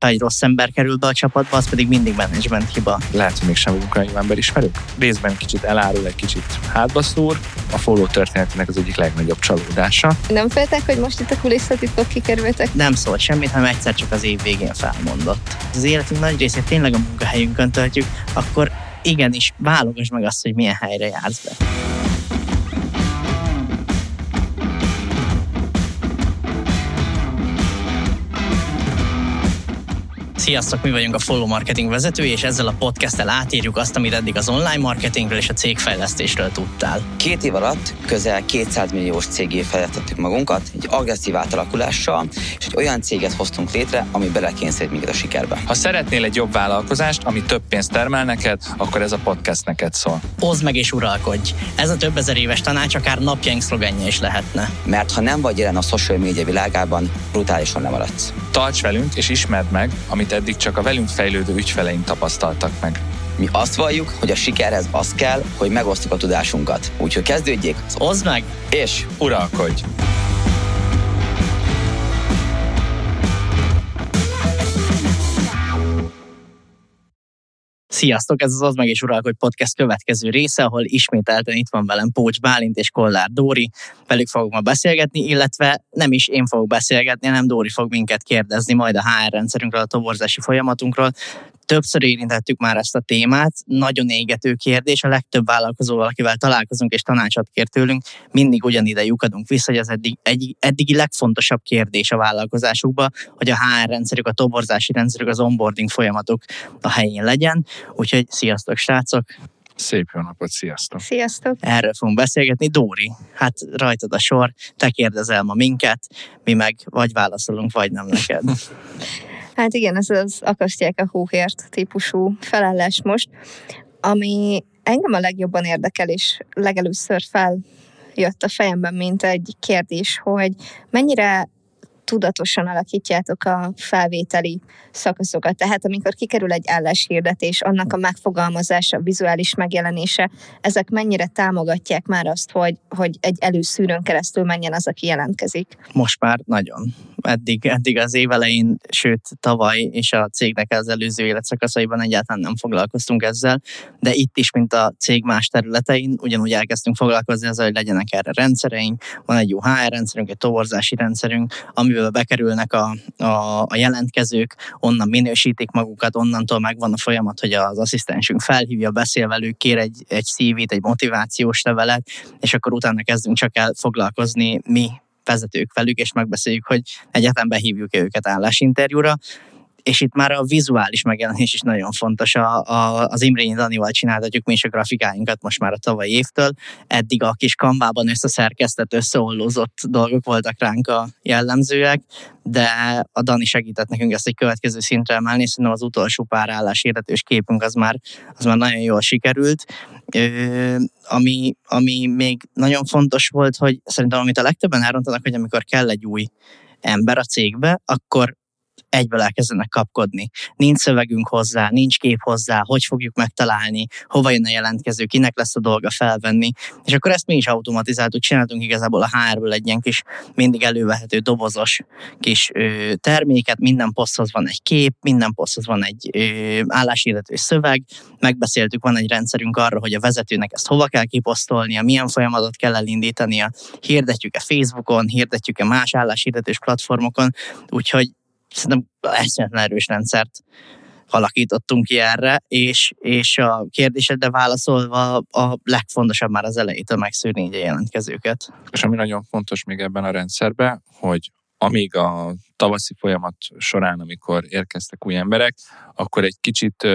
Ha egy rossz ember kerül be a csapatba, az pedig mindig menedzsment hiba. Lehet, hogy mégsem vagyunk olyan jó ember ismerők. Részben kicsit elárul, egy kicsit hátba szúr. A follow történetének az egyik legnagyobb csalódása. Nem féltek, hogy most itt a kulisszatitkok kikerültek? Nem szólt semmit, hanem egyszer csak az év végén felmondott. Az életünk nagy részét tényleg a munkahelyünkön töltjük, akkor igenis válogass meg azt, hogy milyen helyre jársz be. Sziasztok, mi vagyunk a Follow Marketing vezetői, és ezzel a podcasttel átírjuk azt, amit eddig az online marketingről és a cégfejlesztésről tudtál. Két év alatt közel 200 milliós cégé fejlesztettük magunkat, egy agresszív átalakulással, és egy olyan céget hoztunk létre, ami belekényszerít minket a sikerbe. Ha szeretnél egy jobb vállalkozást, ami több pénzt termel neked, akkor ez a podcast neked szól. Oszd meg és uralkodj! Ez a több ezer éves tanács akár napjaink szlogenje is lehetne. Mert ha nem vagy jelen a social media világában, brutálisan lemaradsz. Tarts velünk és ismerd meg, amit eddig csak a velünk fejlődő ügyfeleink tapasztaltak meg. Mi azt valljuk, hogy a sikerhez az kell, hogy megosztjuk a tudásunkat. Úgyhogy kezdődjék, Oszd meg! és Uralkodj! Sziasztok, ez az Az meg és Uralkodj podcast következő része, ahol ismételten itt van velem Pócs Bálint és Kollár Dóri. Velük fogok ma beszélgetni, illetve nem is én fogok beszélgetni, hanem Dóri fog minket kérdezni majd a HR rendszerünkről, a toborzási folyamatunkról. Többször érintettük már ezt a témát, nagyon égető kérdés, a legtöbb vállalkozóval, akivel találkozunk és tanácsot kér tőlünk, mindig ugyanide lyukadunk vissza, hogy az eddig, egy, eddigi legfontosabb kérdés a vállalkozásukban, hogy a HR rendszerük, a toborzási rendszerük, az onboarding folyamatok a helyén legyen. Úgyhogy sziasztok, srácok! Szép jó napot, sziasztok! Sziasztok! Erről fogunk beszélgetni. Dóri, hát rajtad a sor, te kérdezel ma minket, mi meg vagy válaszolunk, vagy nem neked. Hát igen, ez az akasztják a hóhért típusú felállás most, ami engem a legjobban érdekel, és legelőször feljött a fejemben, mint egy kérdés, hogy mennyire tudatosan alakítjátok a felvételi szakaszokat. Tehát amikor kikerül egy álláshirdetés, annak a megfogalmazása, a vizuális megjelenése, ezek mennyire támogatják már azt, hogy, hogy egy előszűrőn keresztül menjen az, aki jelentkezik? Most már nagyon. Eddig, eddig az év elején, sőt tavaly és a cégnek az előző életszakaszaiban egyáltalán nem foglalkoztunk ezzel, de itt is, mint a cég más területein, ugyanúgy elkezdtünk foglalkozni ezzel, hogy legyenek erre rendszereink, van egy jó HR rendszerünk, egy toborzási rendszerünk, amivel bekerülnek a, a, a jelentkezők, onnan minősítik magukat, onnantól megvan a folyamat, hogy az asszisztensünk felhívja, beszél velük, kér egy, egy CV-t, egy motivációs levelet, és akkor utána kezdünk csak el foglalkozni mi vezetők velük, és megbeszéljük, hogy egyáltalán behívjuk őket állásinterjúra és itt már a vizuális megjelenés is nagyon fontos. A, a, az Imrényi Danival csináltatjuk mi is a grafikáinkat most már a tavalyi évtől. Eddig a kis kanvában összeszerkesztett, összeollózott dolgok voltak ránk a jellemzőek, de a Dani segített nekünk ezt egy következő szintre emelni, szerintem az utolsó pár állás hirdetős képünk az már, az már nagyon jól sikerült. Ö, ami, ami még nagyon fontos volt, hogy szerintem amit a legtöbben elrontanak, hogy amikor kell egy új ember a cégbe, akkor egyből elkezdenek kapkodni. Nincs szövegünk hozzá, nincs kép hozzá, hogy fogjuk megtalálni, hova jön a jelentkező, kinek lesz a dolga felvenni. És akkor ezt mi is automatizáltuk, csináltunk igazából a HR-ből egy ilyen kis, mindig elővehető dobozos kis ö, terméket, minden poszthoz van egy kép, minden poszthoz van egy ö, álláshirdető szöveg, megbeszéltük, van egy rendszerünk arra, hogy a vezetőnek ezt hova kell kiposztolnia, milyen folyamatot kell elindítania, hirdetjük-e Facebookon, hirdetjük-e más álláshirdetős platformokon, úgyhogy szerintem eszméletlen erős rendszert alakítottunk ki erre, és, és a kérdésedre válaszolva a legfontosabb már az elejétől megszűrni így a jelentkezőket. És ami nagyon fontos még ebben a rendszerben, hogy amíg a tavaszi folyamat során, amikor érkeztek új emberek, akkor egy kicsit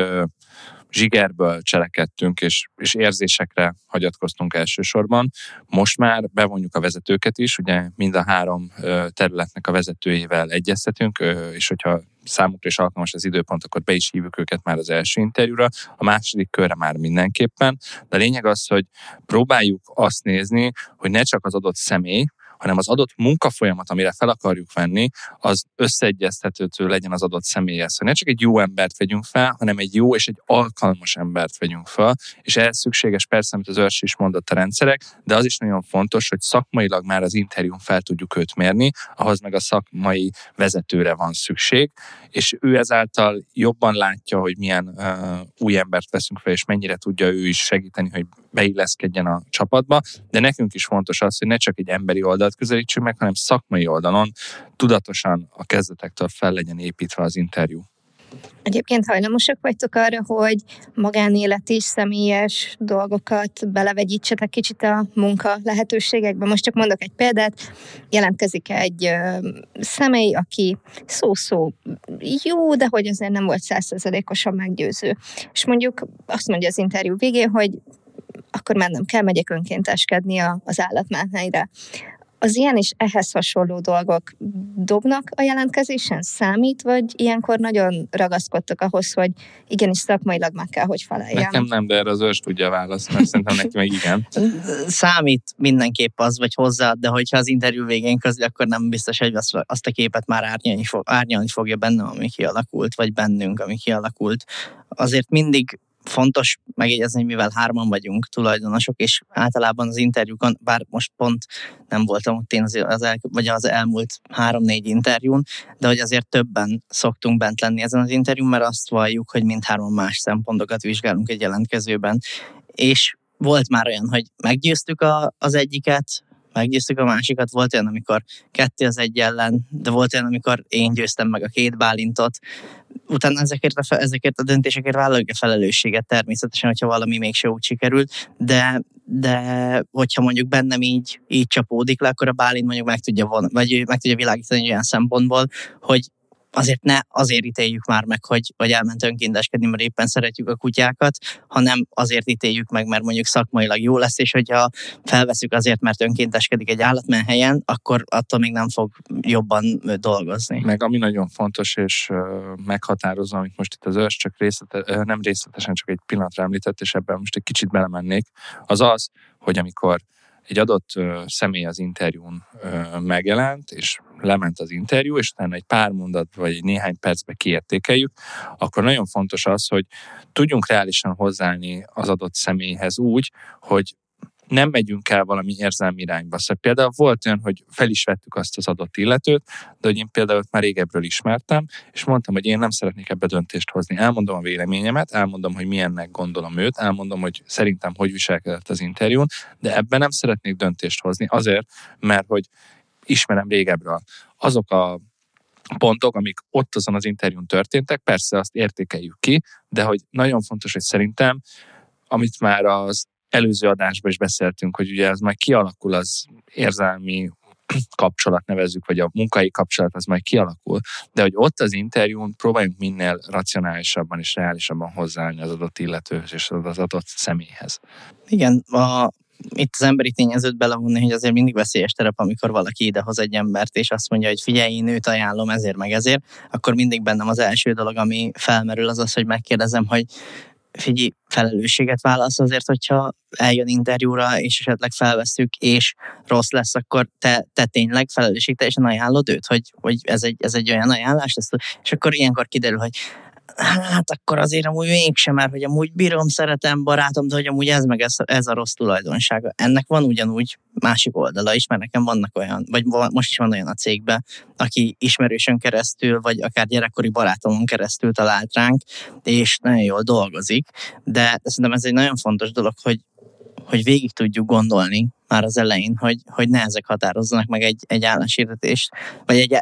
zsigerből cselekedtünk, és, és érzésekre hagyatkoztunk elsősorban. Most már bevonjuk a vezetőket is, ugye mind a három területnek a vezetőjével egyeztetünk, és hogyha számukra is alkalmas az időpont, akkor be is hívjuk őket már az első interjúra, a második körre már mindenképpen. De a lényeg az, hogy próbáljuk azt nézni, hogy ne csak az adott személy, hanem az adott munkafolyamat, amire fel akarjuk venni, az összeegyeztethető legyen az adott személyhez. Szóval ne csak egy jó embert vegyünk fel, hanem egy jó és egy alkalmas embert vegyünk fel, és ehhez szükséges persze, amit az őrs is mondott a rendszerek, de az is nagyon fontos, hogy szakmailag már az interjún fel tudjuk őt mérni, ahhoz meg a szakmai vezetőre van szükség, és ő ezáltal jobban látja, hogy milyen uh, új embert veszünk fel, és mennyire tudja ő is segíteni, hogy beilleszkedjen a csapatba, de nekünk is fontos az, hogy ne csak egy emberi oldalt közelítsünk meg, hanem szakmai oldalon tudatosan a kezdetektől fel legyen építve az interjú. Egyébként hajlamosak vagytok arra, hogy magánéleti, személyes dolgokat belevegyítsetek kicsit a munka lehetőségekbe. Most csak mondok egy példát. Jelentkezik egy személy, aki szó-szó jó, de hogy azért nem volt százszerzelékosan meggyőző. És mondjuk azt mondja az interjú végén, hogy akkor már nem kell, megyek önkénteskedni az állatmenhelyre az ilyen és ehhez hasonló dolgok dobnak a jelentkezésen? Számít, vagy ilyenkor nagyon ragaszkodtok ahhoz, hogy igenis szakmailag meg kell, hogy feleljen? Nekem nem, de erre az ős tudja választ, mert szerintem neki meg igen. Számít mindenképp az, vagy hozzá, de hogyha az interjú végén közli, akkor nem biztos, hogy azt a képet már árnyalni, fog, árnyalni fogja bennem, ami kialakult, vagy bennünk, ami kialakult. Azért mindig fontos megjegyezni, mivel hárman vagyunk tulajdonosok, és általában az interjúkon, bár most pont nem voltam ott én az, az, el, vagy az elmúlt három-négy interjún, de hogy azért többen szoktunk bent lenni ezen az interjún, mert azt valljuk, hogy mindhárman más szempontokat vizsgálunk egy jelentkezőben. És volt már olyan, hogy meggyőztük a, az egyiket, meggyőztük a másikat, volt olyan, amikor kettő az egy ellen, de volt olyan, amikor én győztem meg a két Bálintot, utána ezekért a, ezekért a döntésekért vállaljuk a felelősséget természetesen, hogyha valami mégse úgy sikerült, de, de hogyha mondjuk bennem így, így csapódik le, akkor a Bálint mondjuk meg tudja, von, vagy meg tudja világítani olyan szempontból, hogy azért ne azért ítéljük már meg, hogy, hogy elment önkénteskedni, mert éppen szeretjük a kutyákat, hanem azért ítéljük meg, mert mondjuk szakmailag jó lesz, és hogyha felveszük azért, mert önkénteskedik egy állatmenhelyen, akkor attól még nem fog jobban dolgozni. Meg ami nagyon fontos és meghatározó, amit most itt az ős csak részlete, nem részletesen, csak egy pillanatra említett, és ebben most egy kicsit belemennék, az az, hogy amikor egy adott személy az interjún megjelent, és lement az interjú, és utána egy pár mondat vagy néhány percbe kiértékeljük, akkor nagyon fontos az, hogy tudjunk reálisan hozzáállni az adott személyhez úgy, hogy nem megyünk el valami érzelmi irányba. Szóval például volt olyan, hogy fel is vettük azt az adott illetőt, de hogy én például már régebről ismertem, és mondtam, hogy én nem szeretnék ebbe döntést hozni. Elmondom a véleményemet, elmondom, hogy milyennek gondolom őt, elmondom, hogy szerintem hogy viselkedett az interjún, de ebben nem szeretnék döntést hozni azért, mert hogy ismerem régebről. Azok a pontok, amik ott azon az interjún történtek, persze azt értékeljük ki, de hogy nagyon fontos, hogy szerintem, amit már az előző adásban is beszéltünk, hogy ugye ez majd kialakul az érzelmi kapcsolat nevezzük, vagy a munkai kapcsolat az majd kialakul, de hogy ott az interjún próbáljunk minél racionálisabban és reálisabban hozzáállni az adott illetőhöz és az adott személyhez. Igen, a, itt az emberi tényezőt belevonni, hogy azért mindig veszélyes terep, amikor valaki idehoz egy embert, és azt mondja, hogy figyelj, én őt ajánlom ezért meg ezért, akkor mindig bennem az első dolog, ami felmerül, az az, hogy megkérdezem, hogy figyelj, felelősséget válasz azért, hogyha eljön interjúra, és esetleg felveszük, és rossz lesz, akkor te, te tényleg teljesen ajánlod őt, hogy, hogy ez, egy, ez egy olyan ajánlás, ezt, és akkor ilyenkor kiderül, hogy hát akkor azért amúgy mégsem, mert hogy amúgy bírom, szeretem, barátom, de hogy amúgy ez meg ez, ez a rossz tulajdonsága. Ennek van ugyanúgy másik oldala is, mert nekem vannak olyan, vagy most is van olyan a cégben, aki ismerősön keresztül, vagy akár gyerekkori barátomon keresztül talált ránk, és nagyon jól dolgozik, de szerintem ez egy nagyon fontos dolog, hogy, hogy végig tudjuk gondolni már az elején, hogy, hogy ne ezek határozzanak meg egy, egy álláshirdetést, vagy egy,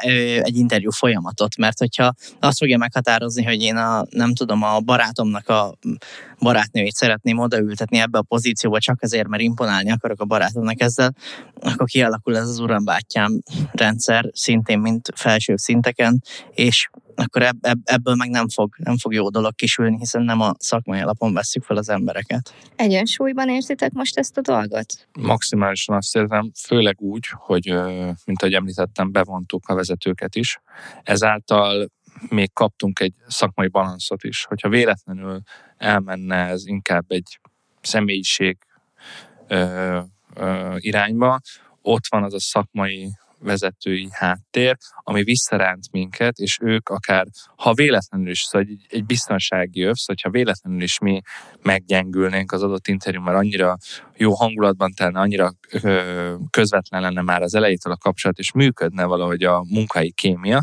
egy interjú folyamatot, mert hogyha azt fogja meghatározni, hogy én a, nem tudom, a barátomnak a barátnőjét szeretném odaültetni ebbe a pozícióba csak azért, mert imponálni akarok a barátomnak ezzel, akkor kialakul ez az urambátyám rendszer szintén, mint felsőbb szinteken, és akkor ebb, ebb, ebből meg nem fog, nem fog jó dolog kisülni, hiszen nem a szakmai alapon veszük fel az embereket. Egyensúlyban érzitek most ezt a dolgot? Maximálisan azt érzem, főleg úgy, hogy, mint ahogy említettem, bevontuk a vezetőket is. Ezáltal még kaptunk egy szakmai balanszot is. Hogyha véletlenül elmenne ez inkább egy személyiség ö, ö, irányba, ott van az a szakmai vezetői háttér, ami visszaránt minket, és ők akár, ha véletlenül is, szóval egy, egy biztonsági övsz, hogyha véletlenül is mi meggyengülnénk az adott interjú, mert annyira jó hangulatban telne, annyira ö, közvetlen lenne már az elejétől a kapcsolat, és működne valahogy a munkai kémia,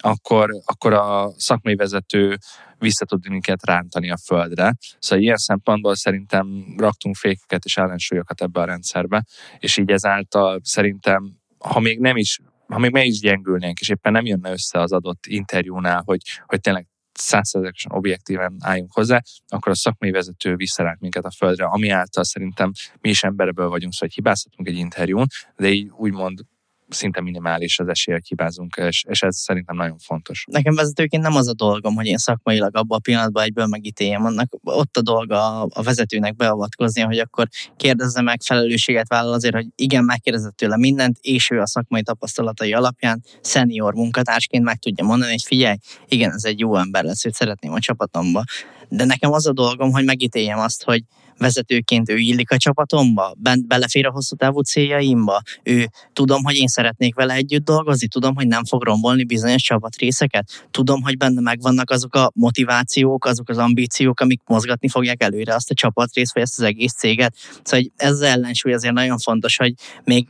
akkor, akkor a szakmai vezető vissza tud minket rántani a földre. Szóval ilyen szempontból szerintem raktunk fékeket és ellensúlyokat ebbe a rendszerbe, és így ezáltal szerintem ha még nem is, ha még meg is gyengülnénk, és éppen nem jönne össze az adott interjúnál, hogy, hogy tényleg százszerzékesen objektíven álljunk hozzá, akkor a szakmai vezető visszaránt minket a földre, ami által szerintem mi is emberből vagyunk, szóval hibázhatunk egy interjún, de így úgymond szinte minimális az esély, hogy hibázunk, és, és ez szerintem nagyon fontos. Nekem vezetőként nem az a dolgom, hogy én szakmailag abban a pillanatban egyből megítéljem. Annak ott a dolga a vezetőnek beavatkozni, hogy akkor kérdezze meg, felelősséget vállal azért, hogy igen, megkérdezett tőle mindent, és ő a szakmai tapasztalatai alapján szenior munkatársként meg tudja mondani, hogy figyelj, igen, ez egy jó ember lesz, őt szeretném a csapatomba. De nekem az a dolgom, hogy megítéljem azt, hogy vezetőként ő illik a csapatomba, belefér a hosszú távú céljaimba, ő tudom, hogy én szeretnék vele együtt dolgozni, tudom, hogy nem fog rombolni bizonyos csapatrészeket, tudom, hogy benne megvannak azok a motivációk, azok az ambíciók, amik mozgatni fogják előre azt a csapatrészt, vagy ezt az egész céget. Szóval ez az ellensúly azért nagyon fontos, hogy még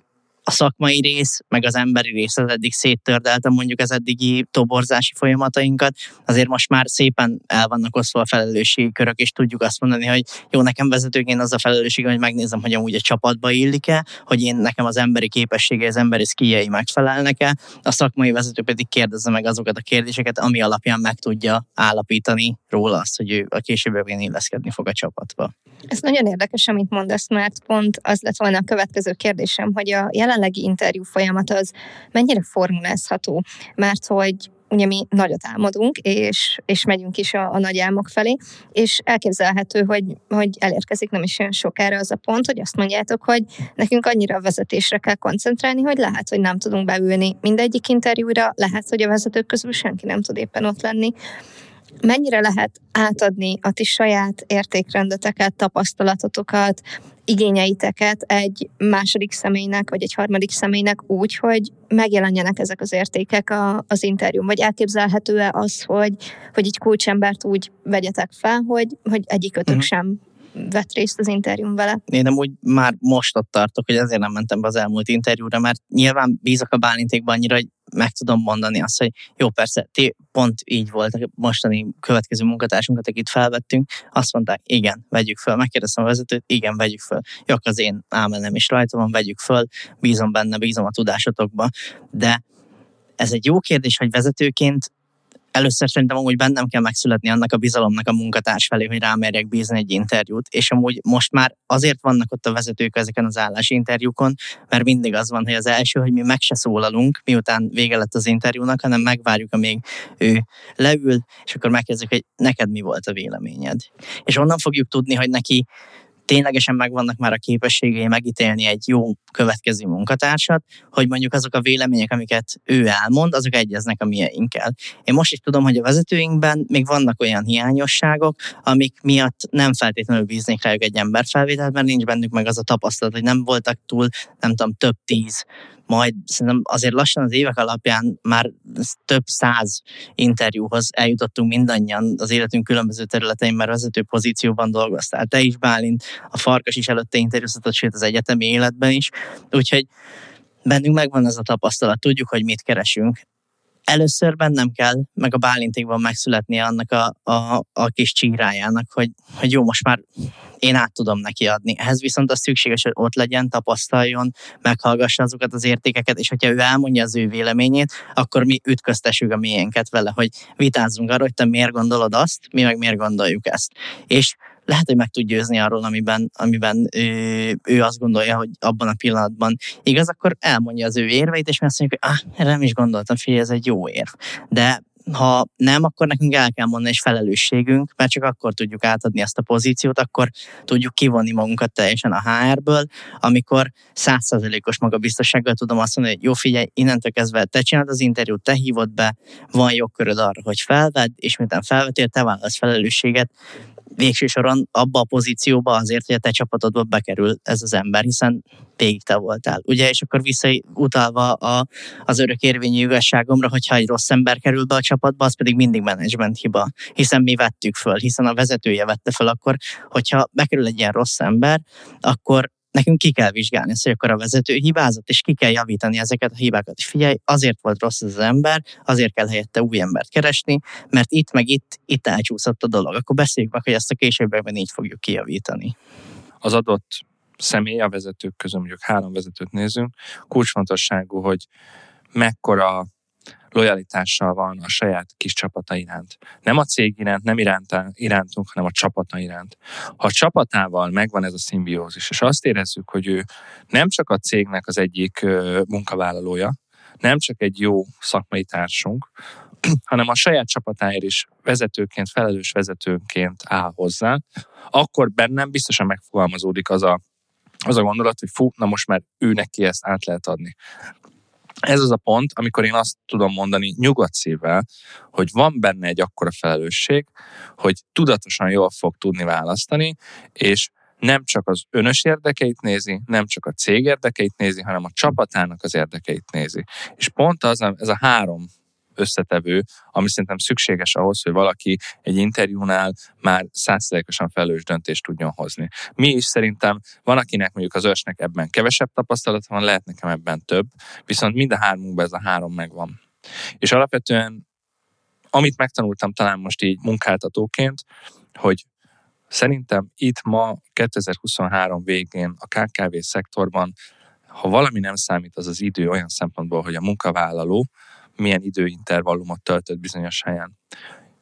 a szakmai rész, meg az emberi rész az eddig széttördeltem mondjuk az eddigi toborzási folyamatainkat, azért most már szépen el vannak osztva a felelősségi körök, és tudjuk azt mondani, hogy jó, nekem vezetőként az a felelősség, hogy megnézem, hogy amúgy a csapatba illik-e, hogy én nekem az emberi képessége, az emberi szkijei megfelelnek-e, a szakmai vezető pedig kérdezze meg azokat a kérdéseket, ami alapján meg tudja állapítani róla azt, hogy ő a későbbiekben illeszkedni fog a csapatba. Ez nagyon érdekes, amit mondasz, mert pont az lett volna a következő kérdésem, hogy a jelenlegi interjú folyamat az mennyire formulázható, mert hogy ugye mi nagyot álmodunk, és, és megyünk is a, a nagy álmok felé, és elképzelhető, hogy, hogy elérkezik nem is olyan sokára az a pont, hogy azt mondjátok, hogy nekünk annyira a vezetésre kell koncentrálni, hogy lehet, hogy nem tudunk beülni mindegyik interjúra, lehet, hogy a vezetők közül senki nem tud éppen ott lenni, mennyire lehet átadni a ti saját értékrendeteket, tapasztalatotokat, igényeiteket egy második személynek, vagy egy harmadik személynek úgy, hogy megjelenjenek ezek az értékek a, az interjún, vagy elképzelhető-e az, hogy, hogy egy kulcsembert úgy vegyetek fel, hogy, hogy egyikötök uh-huh. sem vett részt az interjún vele. Én nem úgy már most ott tartok, hogy azért nem mentem be az elmúlt interjúra, mert nyilván bízok a Bálintékban annyira, hogy meg tudom mondani azt, hogy jó, persze, ti pont így volt a mostani következő munkatársunkat, akit felvettünk, azt mondták, igen, vegyük föl, megkérdeztem a vezetőt, igen, vegyük föl. Jó, az én ámenem is rajta van, vegyük föl, bízom benne, bízom a tudásotokba, de ez egy jó kérdés, hogy vezetőként először szerintem amúgy bennem kell megszületni annak a bizalomnak a munkatárs felé, hogy rámerjek bízni egy interjút, és amúgy most már azért vannak ott a vezetők ezeken az állásinterjúkon, mert mindig az van, hogy az első, hogy mi meg se szólalunk, miután vége lett az interjúnak, hanem megvárjuk, amíg ő leül, és akkor megkezdjük, hogy neked mi volt a véleményed. És onnan fogjuk tudni, hogy neki ténylegesen megvannak már a képességei megítélni egy jó következő munkatársat, hogy mondjuk azok a vélemények, amiket ő elmond, azok egyeznek a mieinkkel. Én most is tudom, hogy a vezetőinkben még vannak olyan hiányosságok, amik miatt nem feltétlenül bíznék rájuk egy emberfelvételt, mert nincs bennük meg az a tapasztalat, hogy nem voltak túl, nem tudom, több tíz majd szerintem azért lassan az évek alapján már több száz interjúhoz eljutottunk mindannyian az életünk különböző területein, mert vezető pozícióban dolgoztál. Te is, Bálint, a Farkas is előtte interjúztatott, sőt az egyetemi életben is. Úgyhogy bennünk megvan ez a tapasztalat, tudjuk, hogy mit keresünk. Először bennem kell, meg a Bálintékban megszületnie annak a, a, a kis csírájának, hogy, hogy jó, most már én át tudom neki adni. Ehhez viszont az szükséges, hogy ott legyen, tapasztaljon, meghallgassa azokat az értékeket, és hogyha ő elmondja az ő véleményét, akkor mi ütköztessük a miénket vele, hogy vitázzunk arról, hogy te miért gondolod azt, mi meg miért gondoljuk ezt. És lehet, hogy meg tud győzni arról, amiben, amiben ő, ő azt gondolja, hogy abban a pillanatban igaz, akkor elmondja az ő érveit, és mi azt mondjuk, hogy ah, erre nem is gondoltam, figyelj, ez egy jó érv. De ha nem, akkor nekünk el kell mondani, és felelősségünk, mert csak akkor tudjuk átadni ezt a pozíciót, akkor tudjuk kivonni magunkat teljesen a HR-ből, amikor százszerzelékos magabiztossággal tudom azt mondani, hogy jó figyelj, innentől kezdve te csinálod az interjút, te hívod be, van jogköröd arra, hogy felvedd, és miután felvetél, te válasz felelősséget, végső soron abba a pozícióba azért, hogy a te csapatodba bekerül ez az ember, hiszen végig te voltál. Ugye, és akkor visszautalva a, az örök érvényű igazságomra, hogyha egy rossz ember kerül be a csapatba, az pedig mindig menedzsment hiba, hiszen mi vettük föl, hiszen a vezetője vette föl, akkor hogyha bekerül egy ilyen rossz ember, akkor nekünk ki kell vizsgálni ezt, hogy akkor a vezető hibázott, és ki kell javítani ezeket a hibákat. És figyelj, azért volt rossz az ember, azért kell helyette új embert keresni, mert itt meg itt, itt elcsúszott a dolog. Akkor beszéljük meg, hogy ezt a későbbiekben így fogjuk kijavítani. Az adott személy, a vezetők közül mondjuk három vezetőt nézünk, kulcsfontosságú, hogy mekkora lojalitással van a saját kis csapata iránt. Nem a cég iránt, nem irántá, irántunk, hanem a csapata iránt. Ha a csapatával megvan ez a szimbiózis, és azt érezzük, hogy ő nem csak a cégnek az egyik munkavállalója, nem csak egy jó szakmai társunk, hanem a saját csapatáért is vezetőként, felelős vezetőként áll hozzá, akkor bennem biztosan megfogalmazódik az a, az a gondolat, hogy fú, na most már ő neki ezt át lehet adni ez az a pont, amikor én azt tudom mondani nyugodt szívvel, hogy van benne egy akkora felelősség, hogy tudatosan jól fog tudni választani, és nem csak az önös érdekeit nézi, nem csak a cég érdekeit nézi, hanem a csapatának az érdekeit nézi. És pont az, ez a három összetevő, ami szerintem szükséges ahhoz, hogy valaki egy interjúnál már százszerékosan felelős döntést tudjon hozni. Mi is szerintem van, akinek mondjuk az ősnek ebben kevesebb tapasztalata van, lehet nekem ebben több, viszont mind a hármunkban ez a három megvan. És alapvetően, amit megtanultam talán most így munkáltatóként, hogy Szerintem itt ma 2023 végén a KKV szektorban, ha valami nem számít, az az idő olyan szempontból, hogy a munkavállaló milyen időintervallumot töltött bizonyos helyen.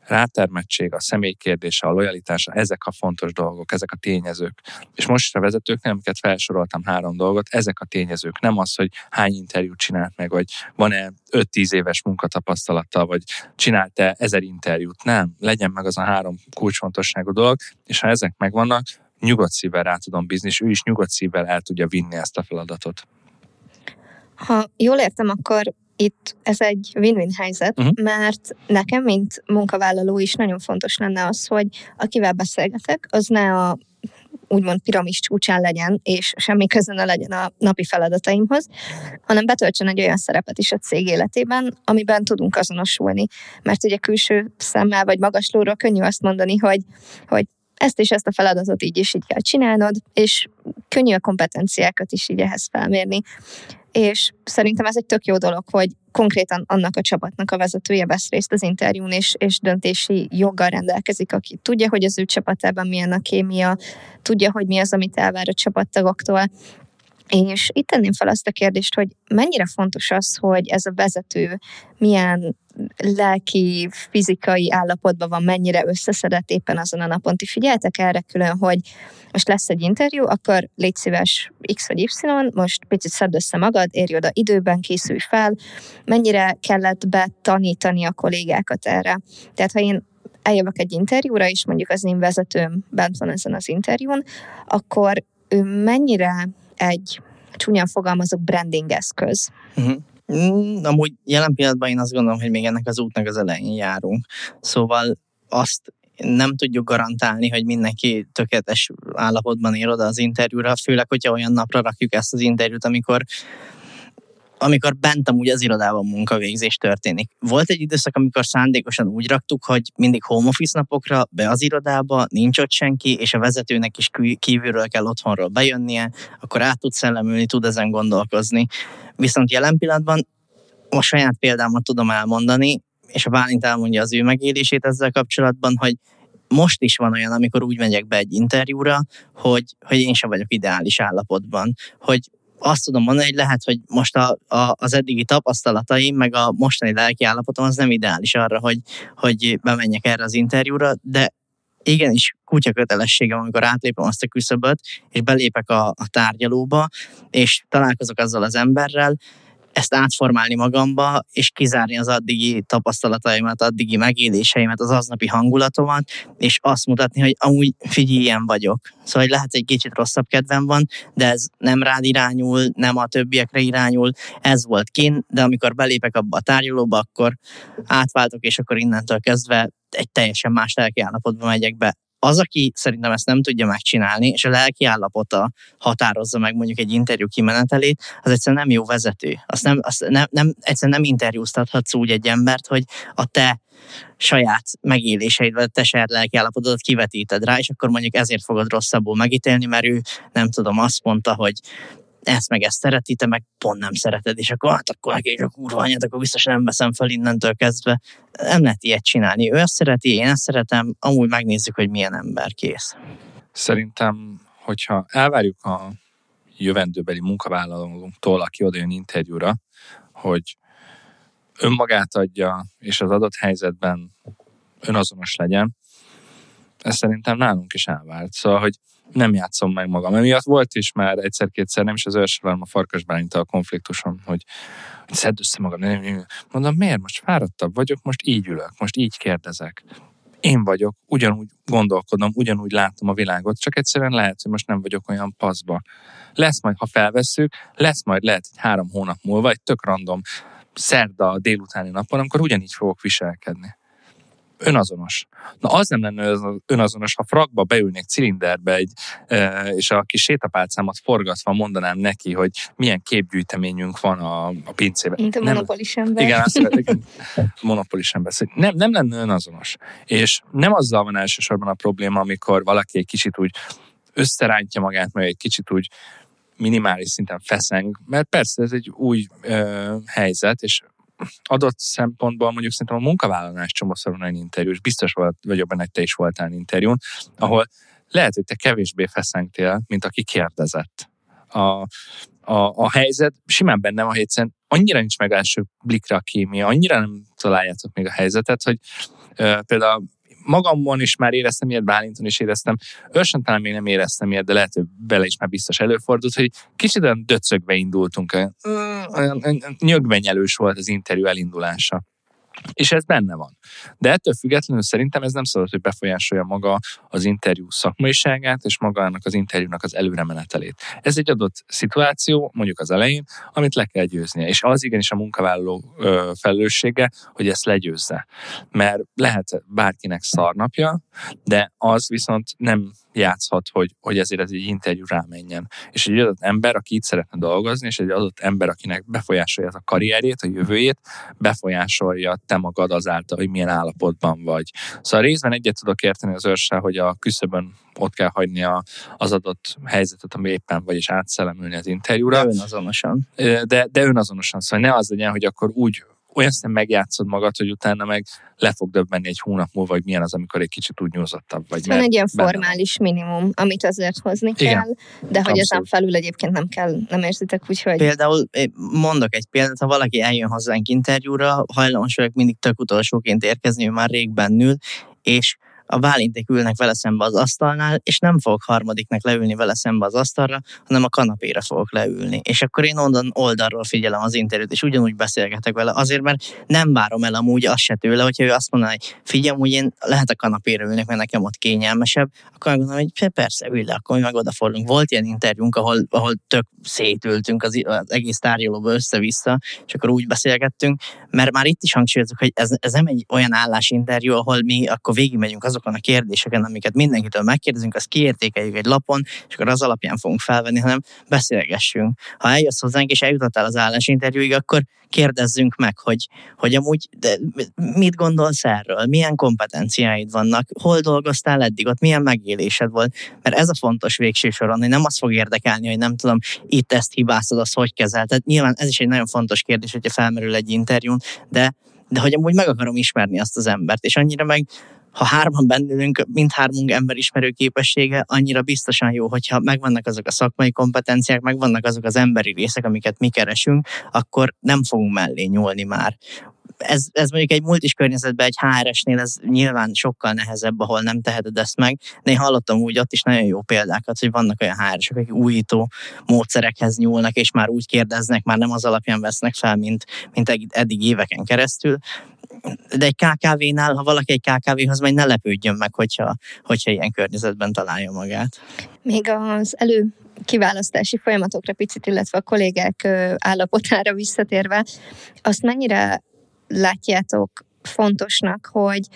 Rátermettség, a személy kérdése, a lojalitása, ezek a fontos dolgok, ezek a tényezők. És most a vezetőknek, amiket felsoroltam három dolgot, ezek a tényezők. Nem az, hogy hány interjút csinált meg, vagy van-e 5-10 éves munkatapasztalata, vagy csinált-e ezer interjút. Nem, legyen meg az a három kulcsfontosságú dolog, és ha ezek megvannak, nyugodt szívvel rá tudom bízni, és ő is nyugodt szívvel el tudja vinni ezt a feladatot. Ha jól értem, akkor itt ez egy win-win helyzet, uh-huh. mert nekem, mint munkavállaló is nagyon fontos lenne az, hogy akivel beszélgetek, az ne a úgymond piramis csúcsán legyen, és semmi köze ne legyen a napi feladataimhoz, hanem betöltsön egy olyan szerepet is a cég életében, amiben tudunk azonosulni. Mert ugye külső szemmel vagy magaslóról könnyű azt mondani, hogy, hogy ezt és ezt a feladatot így is így kell csinálnod, és könnyű a kompetenciákat is így ehhez felmérni. És szerintem ez egy tök jó dolog, hogy konkrétan annak a csapatnak a vezetője vesz részt az interjún, és, és döntési joggal rendelkezik, aki tudja, hogy az ő csapatában milyen a kémia, tudja, hogy mi az, amit elvár a csapattagoktól, és itt tenném fel azt a kérdést, hogy mennyire fontos az, hogy ez a vezető milyen lelki, fizikai állapotban van, mennyire összeszedett éppen azon a napon. Ti figyeltek erre külön, hogy most lesz egy interjú, akkor légy szíves X vagy Y, most picit szedd össze magad, érj oda időben, készülj fel. Mennyire kellett betanítani a kollégákat erre? Tehát ha én eljövök egy interjúra, és mondjuk az én vezetőm bent van ezen az interjún, akkor ő mennyire egy csúnyán fogalmazok branding eszköz. Uh-huh. Mm, amúgy jelen pillanatban én azt gondolom, hogy még ennek az útnak az elején járunk. Szóval azt nem tudjuk garantálni, hogy mindenki tökéletes állapotban ér oda az interjúra, főleg, hogyha olyan napra rakjuk ezt az interjút, amikor amikor bent amúgy az irodában munkavégzés történik. Volt egy időszak, amikor szándékosan úgy raktuk, hogy mindig home office napokra be az irodába, nincs ott senki, és a vezetőnek is kívülről kell otthonról bejönnie, akkor át tud szellemülni, tud ezen gondolkozni. Viszont jelen pillanatban a saját példámat tudom elmondani, és a Bálint elmondja az ő megélését ezzel kapcsolatban, hogy most is van olyan, amikor úgy megyek be egy interjúra, hogy, hogy én sem vagyok ideális állapotban, hogy azt tudom mondani, hogy lehet, hogy most a, a, az eddigi tapasztalataim, meg a mostani lelki állapotom az nem ideális arra, hogy, hogy bemenjek erre az interjúra, de igenis kutya kötelességem, amikor átlépem azt a küszöböt, és belépek a, a tárgyalóba, és találkozok azzal az emberrel, ezt átformálni magamba, és kizárni az addigi tapasztalataimat, addigi megéléseimet, az aznapi hangulatomat, és azt mutatni, hogy amúgy figyelj, ilyen vagyok. Szóval hogy lehet, egy kicsit rosszabb kedvem van, de ez nem rád irányul, nem a többiekre irányul, ez volt kin, de amikor belépek abba a tárgyalóba, akkor átváltok, és akkor innentől kezdve egy teljesen más lelki állapotba megyek be Az, aki szerintem ezt nem tudja megcsinálni, és a lelki állapota határozza meg mondjuk egy interjú kimenetelét, az egyszerűen nem jó vezető. Azt nem, azt nem, nem, egyszerűen nem interjúztathatsz úgy egy embert, hogy a te saját megéléseid, vagy te saját lelkiállapotodat kivetíted rá, és akkor mondjuk ezért fogod rosszabbul megítélni, mert ő nem tudom, azt mondta, hogy ezt meg ezt szereti, te meg pont nem szereted, és akkor hát akkor neki a kurva anyát, akkor biztos nem veszem fel innentől kezdve. Nem lehet ilyet csinálni. Ő ezt szereti, én ezt szeretem, amúgy megnézzük, hogy milyen ember kész. Szerintem, hogyha elvárjuk a jövendőbeli munkavállalónktól, aki odajön interjúra, hogy önmagát adja, és az adott helyzetben önazonos legyen, ez szerintem nálunk is elvált. Szóval, hogy nem játszom meg magam. Emiatt volt is már egyszer-kétszer, nem is az hanem a Farkas a konfliktusom, hogy, hogy szedd össze magam. Mondom, miért most fáradtabb vagyok, most így ülök, most így kérdezek. Én vagyok, ugyanúgy gondolkodom, ugyanúgy látom a világot, csak egyszerűen lehet, hogy most nem vagyok olyan paszba. Lesz majd, ha felvesszük, lesz majd lehet egy három hónap múlva, egy tök random szerda délutáni napon, amikor ugyanígy fogok viselkedni önazonos. Na az nem lenne önazonos, ha frakba beülnék cilinderbe egy, és a kis sétapálcámat forgatva mondanám neki, hogy milyen képgyűjteményünk van a, a pincében. Mint a monopolis ember. Igen, azt igen, monopolis ember. Szóval nem, nem lenne önazonos. És nem azzal van elsősorban a probléma, amikor valaki egy kicsit úgy összerántja magát, meg egy kicsit úgy minimális szinten feszeng, mert persze ez egy új ö, helyzet, és adott szempontból mondjuk szerintem a munkavállalás csomószor van egy interjú, és biztos vagyok benne, hogy te is voltál interjún, ahol lehet, hogy te kevésbé feszengtél, mint aki kérdezett. A, a, a helyzet simán benne van, hogy annyira nincs meg első blikre a kémia, annyira nem találjátok még a helyzetet, hogy uh, például magamon is már éreztem ilyet, Bálinton is éreztem, ősen talán még nem éreztem ilyet, de lehet, hogy bele is már biztos előfordult, hogy kicsit olyan döcögve indultunk, olyan nyögvenyelős volt az interjú elindulása. És ez benne van. De ettől függetlenül szerintem ez nem szabad, hogy befolyásolja maga az interjú szakmaiságát, és magának az interjúnak az előremenetelét. Ez egy adott szituáció, mondjuk az elején, amit le kell győznie. És az igenis a munkavállaló ö, felelőssége, hogy ezt legyőzze. Mert lehet bárkinek szarnapja, de az viszont nem játszhat, hogy, hogy ezért ez egy interjú rámenjen. És egy adott ember, aki itt szeretne dolgozni, és egy adott ember, akinek befolyásolja a karrierjét, a jövőjét, befolyásolja te magad azáltal, hogy milyen állapotban vagy. Szóval részben egyet tudok érteni az őrssel, hogy a küszöbön ott kell hagyni a, az adott helyzetet, ami éppen vagy, és átszellemülni az interjúra. De önazonosan. De, de önazonosan. Szóval ne az legyen, hogy akkor úgy olyan szem megjátszod magad, hogy utána meg le fog döbbenni egy hónap múlva, hogy milyen az, amikor egy kicsit úgy nyúzottabb vagy. Van egy ilyen formális van. minimum, amit azért hozni Igen. kell, de hogy ezen felül egyébként nem kell, nem érzitek úgy, hogy... Például mondok egy példát, ha valaki eljön hozzánk interjúra, hajlamos vagyok mindig tök utolsóként érkezni, ő már rég bennül, és a Bálinték ülnek vele szembe az asztalnál, és nem fogok harmadiknek leülni vele szembe az asztalra, hanem a kanapére fogok leülni. És akkor én onnan oldalról figyelem az interjút, és ugyanúgy beszélgetek vele, azért, mert nem várom el amúgy azt se tőle, hogyha ő azt mondaná, hogy figyelj, úgy én lehet a kanapére ülnek, mert nekem ott kényelmesebb, akkor megmondom, hogy persze, ülj le, akkor mi meg odafordulunk. Volt ilyen interjúnk, ahol, ahol tök szétültünk az, az egész tárgyalóba össze-vissza, és akkor úgy beszélgettünk, mert már itt is hangsúlyozunk, hogy ez, ez nem egy olyan állásinterjú, ahol mi akkor végigmegyünk az azokon a kérdéseken, amiket mindenkitől megkérdezünk, azt kiértékeljük egy lapon, és akkor az alapján fogunk felvenni, hanem beszélgessünk. Ha eljössz hozzánk, és eljutottál az állásinterjúig, akkor kérdezzünk meg, hogy, hogy amúgy de mit gondolsz erről, milyen kompetenciáid vannak, hol dolgoztál eddig, ott milyen megélésed volt, mert ez a fontos végső soron, hogy nem az fog érdekelni, hogy nem tudom, itt ezt hibáztad, azt hogy kezelted. Nyilván ez is egy nagyon fontos kérdés, hogyha felmerül egy interjún, de de hogy amúgy meg akarom ismerni azt az embert, és annyira meg ha hárman bennülünk, mindhármunk emberismerő képessége annyira biztosan jó, hogyha megvannak azok a szakmai kompetenciák, megvannak azok az emberi részek, amiket mi keresünk, akkor nem fogunk mellé nyúlni már ez, ez mondjuk egy multis környezetben, egy HRS-nél ez nyilván sokkal nehezebb, ahol nem teheted ezt meg. De én hallottam úgy ott is nagyon jó példákat, hogy vannak olyan hr akik újító módszerekhez nyúlnak, és már úgy kérdeznek, már nem az alapján vesznek fel, mint, mint eddig éveken keresztül de egy KKV-nál, ha valaki egy KKV-hoz megy, ne lepődjön meg, hogyha, hogyha ilyen környezetben találja magát. Még az elő kiválasztási folyamatokra picit, illetve a kollégák állapotára visszatérve, azt mennyire látjátok fontosnak, hogy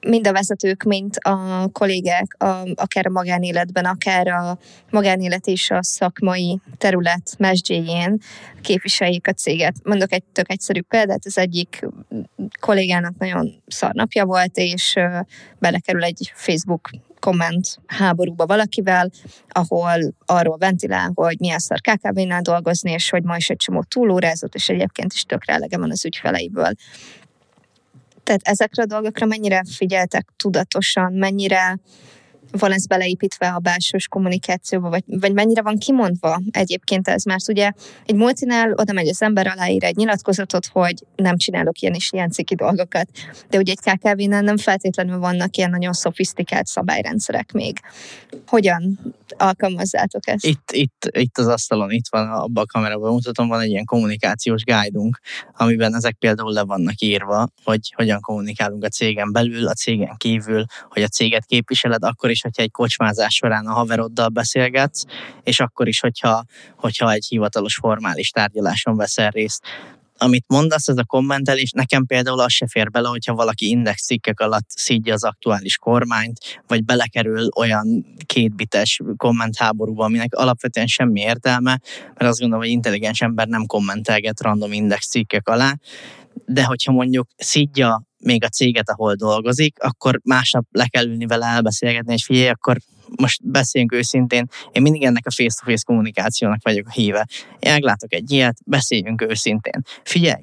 mind a vezetők, mint a kollégák, a, akár a magánéletben, akár a magánélet és a szakmai terület mesdjéjén képviseljék a céget. Mondok egy tök egyszerű példát, az egyik kollégának nagyon szarnapja volt, és belekerül egy Facebook komment háborúba valakivel, ahol arról ventilál, hogy milyen szar KKV-nál dolgozni, és hogy ma is egy csomó túlórázott, és egyébként is tökre elege van az ügyfeleiből. Tehát ezekre a dolgokra mennyire figyeltek tudatosan, mennyire van ez beleépítve a belsős kommunikációba, vagy, vagy mennyire van kimondva egyébként ez, mert ugye egy multinál oda megy az ember, aláír egy nyilatkozatot, hogy nem csinálok ilyen és ilyen ciki dolgokat, de ugye egy KKV-nál nem feltétlenül vannak ilyen nagyon szofisztikált szabályrendszerek még. Hogyan alkalmazzátok ezt? Itt, itt, itt az asztalon, itt van, abban a kamerában mutatom, van egy ilyen kommunikációs guide amiben ezek például le vannak írva, hogy hogyan kommunikálunk a cégen belül, a cégen kívül, hogy a céget képviseled, akkor is is, hogyha egy kocsmázás során a haveroddal beszélgetsz, és akkor is, hogyha, hogyha egy hivatalos formális tárgyaláson veszel részt. Amit mondasz, ez a kommentelés, nekem például az se fér bele, hogyha valaki index cikkek alatt szídja az aktuális kormányt, vagy belekerül olyan kétbites kommentháborúba, aminek alapvetően semmi értelme, mert azt gondolom, hogy intelligens ember nem kommentelget random index cikkek alá, de hogyha mondjuk szídja még a céget, ahol dolgozik, akkor másnap le kell ülni vele elbeszélgetni, és figyelj, akkor most beszéljünk őszintén, én mindig ennek a face-to-face kommunikációnak vagyok a híve. Én meglátok egy ilyet, beszéljünk őszintén. Figyelj,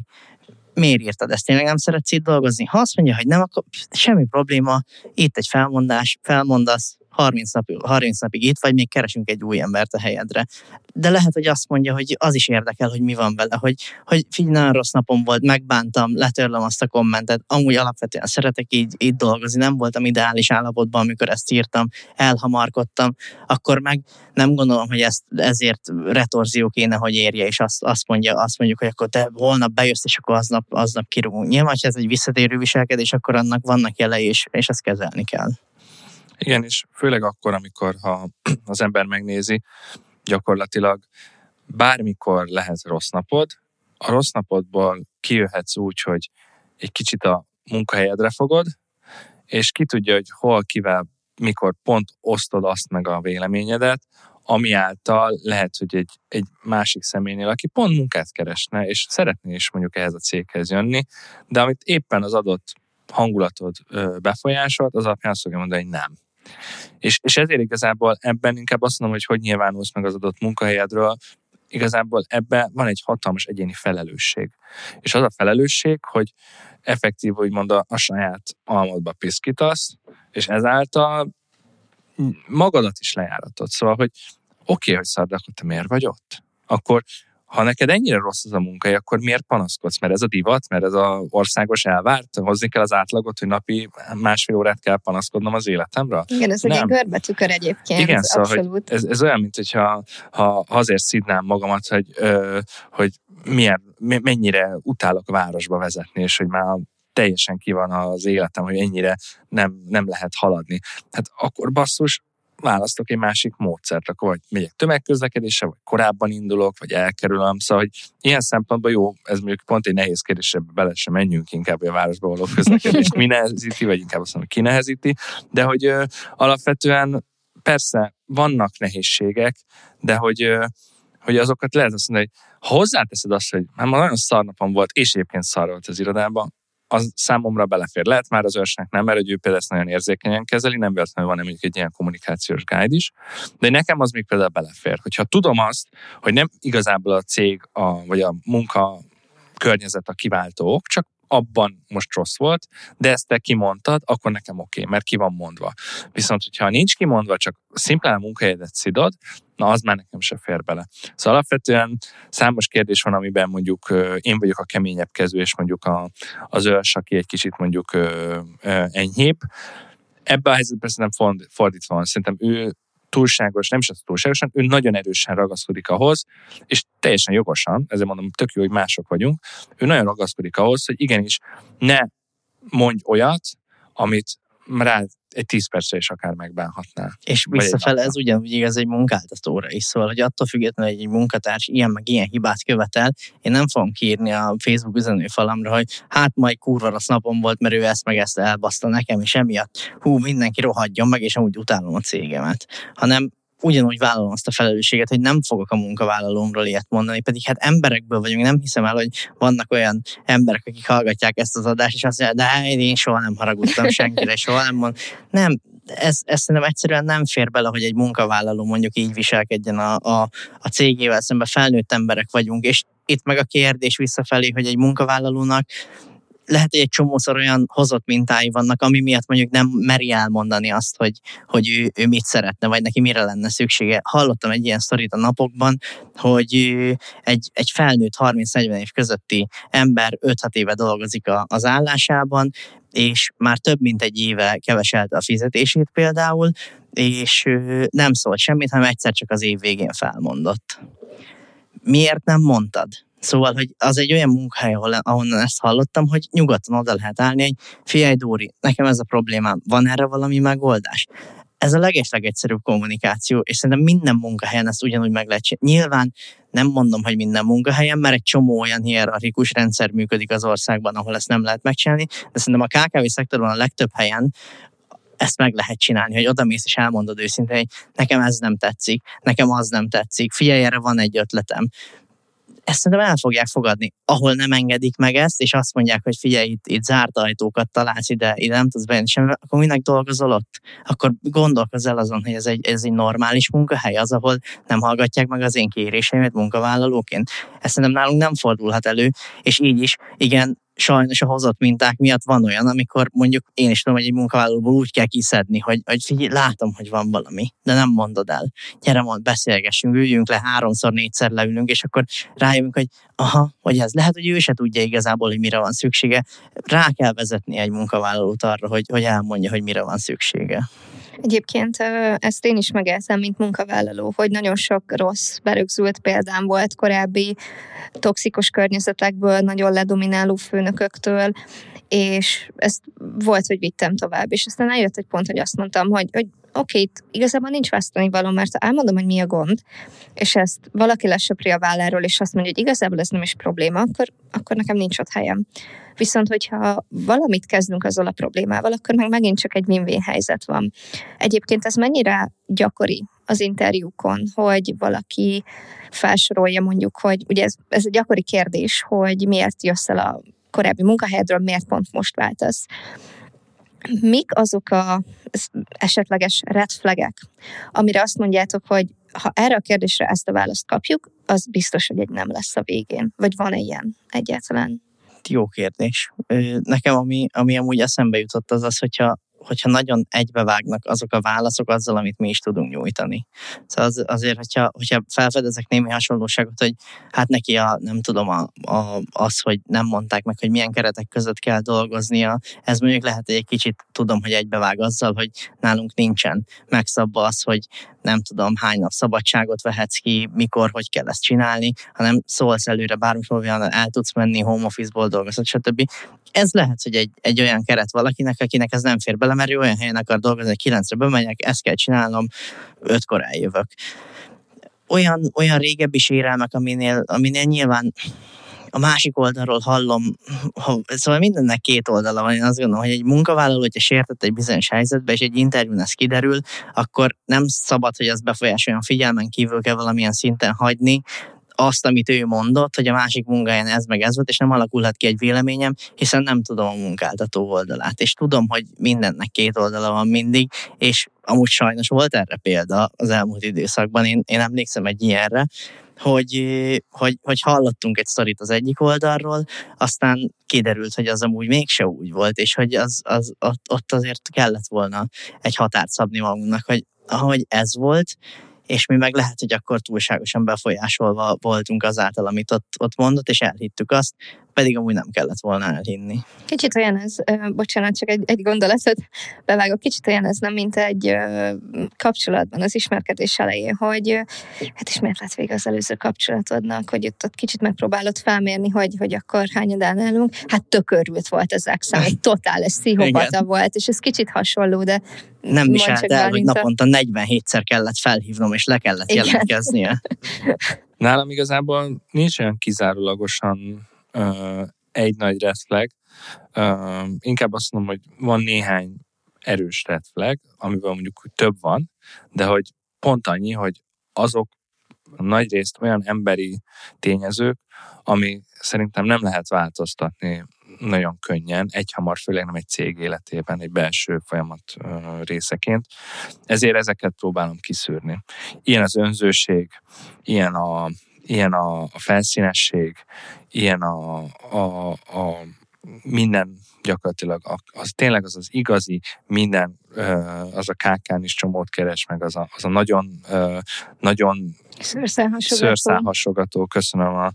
miért írtad ezt? Tényleg nem szeretsz itt dolgozni? Ha azt mondja, hogy nem, akkor semmi probléma, itt egy felmondás, felmondasz, 30, nap, 30 napig itt vagy, még keresünk egy új embert a helyedre. De lehet, hogy azt mondja, hogy az is érdekel, hogy mi van vele, hogy, hogy figyelj, nagyon rossz napom volt, megbántam, letörlöm azt a kommentet, amúgy alapvetően szeretek így, így dolgozni, nem voltam ideális állapotban, amikor ezt írtam, elhamarkodtam, akkor meg nem gondolom, hogy ezt ezért retorzió kéne, hogy érje, és azt, azt, mondja, azt mondjuk, hogy akkor te holnap bejössz, és akkor aznap, aznap kirúgunk. Nyilván, ha ez egy visszatérő viselkedés, akkor annak vannak jelei, és, és ezt kezelni kell. Igen, és főleg akkor, amikor ha az ember megnézi, gyakorlatilag bármikor lehet rossz napod, a rossz napodból kijöhetsz úgy, hogy egy kicsit a munkahelyedre fogod, és ki tudja, hogy hol, kivel, mikor pont osztod azt meg a véleményedet, ami által lehet, hogy egy, egy másik személynél, aki pont munkát keresne, és szeretné is mondjuk ehhez a céghez jönni, de amit éppen az adott hangulatod befolyásolt, az alapján azt fogja mondani, hogy nem. És, és ezért igazából ebben inkább azt mondom, hogy hogy nyilvánulsz meg az adott munkahelyedről, igazából ebben van egy hatalmas egyéni felelősség. És az a felelősség, hogy effektív, úgymond a, a saját almodba piszkítasz, és ezáltal magadat is lejáratod. Szóval, hogy oké, okay, hogy szard, akkor te miért vagy ott? Akkor ha neked ennyire rossz az a munkahely, akkor miért panaszkodsz? Mert ez a divat, mert ez a országos elvárt, hozni kell az átlagot, hogy napi másfél órát kell panaszkodnom az életemre? Igen, ez egy görbetükör egyébként. Igen, szóval, hogy ez, ez olyan, mint hogyha ha azért szidnám magamat, hogy, ö, hogy milyen, mennyire utálok városba vezetni, és hogy már teljesen ki van az életem, hogy ennyire nem, nem lehet haladni. Hát akkor basszus, választok egy másik módszert, akkor vagy megyek tömegközlekedésre, vagy korábban indulok, vagy elkerülöm. Szóval, hogy ilyen szempontból jó, ez mondjuk pont egy nehéz kérdés, ebbe bele sem menjünk inkább, a városba való közlekedést mi nehezíti, vagy inkább azt mondom, ki nehezíti, de hogy ö, alapvetően persze vannak nehézségek, de hogy ö, hogy azokat lehet azt mondani, hogy ha hozzáteszed azt, hogy már nagyon szarnapom volt, és egyébként szar volt az irodában, az számomra belefér. Lehet már az őrsnek nem, mert ő például ezt nagyon érzékenyen kezeli, nem véletlenül van mondjuk egy ilyen kommunikációs guide is, de nekem az még például belefér. Hogyha tudom azt, hogy nem igazából a cég a, vagy a munka környezet a kiváltó ok, csak abban most rossz volt, de ezt te kimondtad, akkor nekem oké, okay, mert ki van mondva. Viszont, hogyha nincs kimondva, csak szimplán a munkahelyedet szidod, na az már nekem se fér bele. Szóval alapvetően számos kérdés van, amiben mondjuk én vagyok a keményebb kezű, és mondjuk a, az őrs, aki egy kicsit mondjuk enyhébb. Ebben a helyzetben szerintem fordítva van. Szerintem ő túlságos, nem is az túlságosan, ő nagyon erősen ragaszkodik ahhoz, és teljesen jogosan, ezért mondom, tök jó, hogy mások vagyunk, ő nagyon ragaszkodik ahhoz, hogy igenis ne mondj olyat, amit rá egy tíz percre is akár megbánhatná. És visszafele ez ugyanúgy igaz egy munkáltatóra is, szóval, hogy attól függetlenül, hogy egy munkatárs ilyen meg ilyen hibát követel, én nem fogom kiírni a Facebook üzenőfalamra, hogy hát majd kurva rossz napom volt, mert ő ezt meg ezt elbaszta nekem, és emiatt hú, mindenki rohadjon meg, és amúgy utálom a cégemet. Hanem ugyanúgy vállalom azt a felelősséget, hogy nem fogok a munkavállalómról ilyet mondani, pedig hát emberekből vagyunk, nem hiszem el, hogy vannak olyan emberek, akik hallgatják ezt az adást, és azt mondják, de én soha nem haragudtam senkire, soha nem mond. Nem, ez, ez szerintem egyszerűen nem fér bele, hogy egy munkavállaló mondjuk így viselkedjen a, a, a cégével szemben, felnőtt emberek vagyunk, és itt meg a kérdés visszafelé, hogy egy munkavállalónak lehet, hogy egy csomószor olyan hozott mintái vannak, ami miatt mondjuk nem meri elmondani azt, hogy, hogy ő, ő mit szeretne, vagy neki mire lenne szüksége. Hallottam egy ilyen sztorit a napokban, hogy egy, egy felnőtt 30-40 év közötti ember 5-6 éve dolgozik a, az állásában, és már több mint egy éve keveselte a fizetését például, és nem szólt semmit, hanem egyszer csak az év végén felmondott. Miért nem mondtad? Szóval, hogy az egy olyan munkahely, ahol, ahonnan ezt hallottam, hogy nyugodtan oda lehet állni, hogy figyelj Dóri, nekem ez a problémám, van erre valami megoldás? Ez a legeslegegyszerűbb kommunikáció, és szerintem minden munkahelyen ezt ugyanúgy meg lehet csinálni. Nyilván nem mondom, hogy minden munkahelyen, mert egy csomó olyan hierarchikus rendszer működik az országban, ahol ezt nem lehet megcsinálni, de szerintem a KKV szektorban a legtöbb helyen ezt meg lehet csinálni, hogy odamész és elmondod őszintén, hogy nekem ez nem tetszik, nekem az nem tetszik, figyelj, erre van egy ötletem ezt szerintem el fogják fogadni. Ahol nem engedik meg ezt, és azt mondják, hogy figyelj, itt, itt zárt ajtókat találsz ide, ide nem tudsz bejönni semmi, akkor minek dolgozol ott? Akkor gondolkozz el azon, hogy ez egy, ez egy normális munkahely, az, ahol nem hallgatják meg az én kéréseimet munkavállalóként. Ezt szerintem nálunk nem fordulhat elő, és így is, igen, sajnos a hozott minták miatt van olyan, amikor mondjuk én is tudom, hogy egy munkavállalóból úgy kell kiszedni, hogy, hogy figyelj, látom, hogy van valami, de nem mondod el. Gyere, mond, beszélgessünk, üljünk le, háromszor, négyszer leülünk, és akkor rájövünk, hogy aha, hogy ez lehet, hogy ő se tudja igazából, hogy mire van szüksége. Rá kell vezetni egy munkavállalót arra, hogy, hogy elmondja, hogy mire van szüksége. Egyébként ezt én is megéltem, mint munkavállaló, hogy nagyon sok rossz, berögzült példám volt korábbi toxikus környezetekből, nagyon ledomináló főnököktől, és ezt volt, hogy vittem tovább, és aztán eljött egy pont, hogy azt mondtam, hogy, hogy oké, itt igazából nincs veszteni való, mert ha elmondom, hogy mi a gond, és ezt valaki lesöpri a válláról, és azt mondja, hogy igazából ez nem is probléma, akkor, akkor nekem nincs ott helyem. Viszont, hogyha valamit kezdünk azzal a problémával, akkor meg megint csak egy win helyzet van. Egyébként ez mennyire gyakori az interjúkon, hogy valaki felsorolja mondjuk, hogy ugye ez, ez egy gyakori kérdés, hogy miért jössz el a korábbi munkahelyedről, miért pont most váltasz. Mik azok a esetleges red flagek, amire azt mondjátok, hogy ha erre a kérdésre ezt a választ kapjuk, az biztos, hogy egy nem lesz a végén. Vagy van-e ilyen egyáltalán? Jó kérdés. Nekem ami, ami amúgy eszembe jutott az az, hogyha hogyha nagyon egybevágnak azok a válaszok azzal, amit mi is tudunk nyújtani. Szóval az, azért, hogyha, hogyha felfedezek némi hasonlóságot, hogy hát neki a, nem tudom, a, a, az, hogy nem mondták meg, hogy milyen keretek között kell dolgoznia, ez mondjuk lehet, hogy egy kicsit tudom, hogy egybevág azzal, hogy nálunk nincsen megszabva az, hogy nem tudom, hány nap szabadságot vehetsz ki, mikor, hogy kell ezt csinálni, hanem szólsz előre, bármikor el tudsz menni, home office-ból dolgozhat, stb. Ez lehet, hogy egy, egy olyan keret valakinek, akinek ez nem fér bele, mert ő olyan helyen akar dolgozni, hogy kilencre bemegyek, ezt kell csinálnom, ötkor eljövök. Olyan, olyan régebbi sérelmek, aminél, aminél nyilván a másik oldalról hallom, szóval mindennek két oldala van. Én azt gondolom, hogy egy munkavállaló, hogyha sértett egy bizonyos helyzetbe, és egy interjún ez kiderül, akkor nem szabad, hogy az befolyásoljon figyelmen kívül kell valamilyen szinten hagyni, azt, amit ő mondott, hogy a másik munkáján ez meg ez volt, és nem alakulhat ki egy véleményem, hiszen nem tudom a munkáltató oldalát, és tudom, hogy mindennek két oldala van mindig, és amúgy sajnos volt erre példa az elmúlt időszakban, én, én emlékszem egy ilyenre, hogy, hogy, hogy hallottunk egy sztorit az egyik oldalról, aztán kiderült, hogy az amúgy mégse úgy volt, és hogy az, az, ott, ott azért kellett volna egy határt szabni magunknak, hogy ahogy ez volt, és mi meg lehet, hogy akkor túlságosan befolyásolva voltunk azáltal, amit ott, ott mondott, és elhittük azt, pedig amúgy nem kellett volna elhinni. Kicsit olyan ez, bocsánat, csak egy, egy gondolatot bevágok, kicsit olyan ez nem, mint egy kapcsolatban az ismerkedés elején, hogy hát is miért lett vége az előző kapcsolatodnak, hogy ott, ott kicsit megpróbálod felmérni, hogy, hogy akkor hányadán állunk. Hát tökörült volt az exem, egy totális szihopata volt, és ez kicsit hasonló, de nem viselt el, hogy naponta 47-szer kellett felhívnom, és le kellett Igen. jelentkeznie. Nálam igazából nincs olyan kizárólagosan egy nagy red flag. Uh, inkább azt mondom, hogy van néhány erős red flag, amivel mondjuk több van, de hogy pont annyi, hogy azok nagy részt olyan emberi tényezők, ami szerintem nem lehet változtatni nagyon könnyen, egyhamar, főleg nem egy cég életében, egy belső folyamat részeként. Ezért ezeket próbálom kiszűrni. Ilyen az önzőség, ilyen a, ilyen a, a felszínesség, ilyen a, a, a minden gyakorlatilag az tényleg az az igazi, minden, az a kákán is csomót keres, meg az a, az a nagyon, nagyon Szőrszálhasogató, köszönöm a,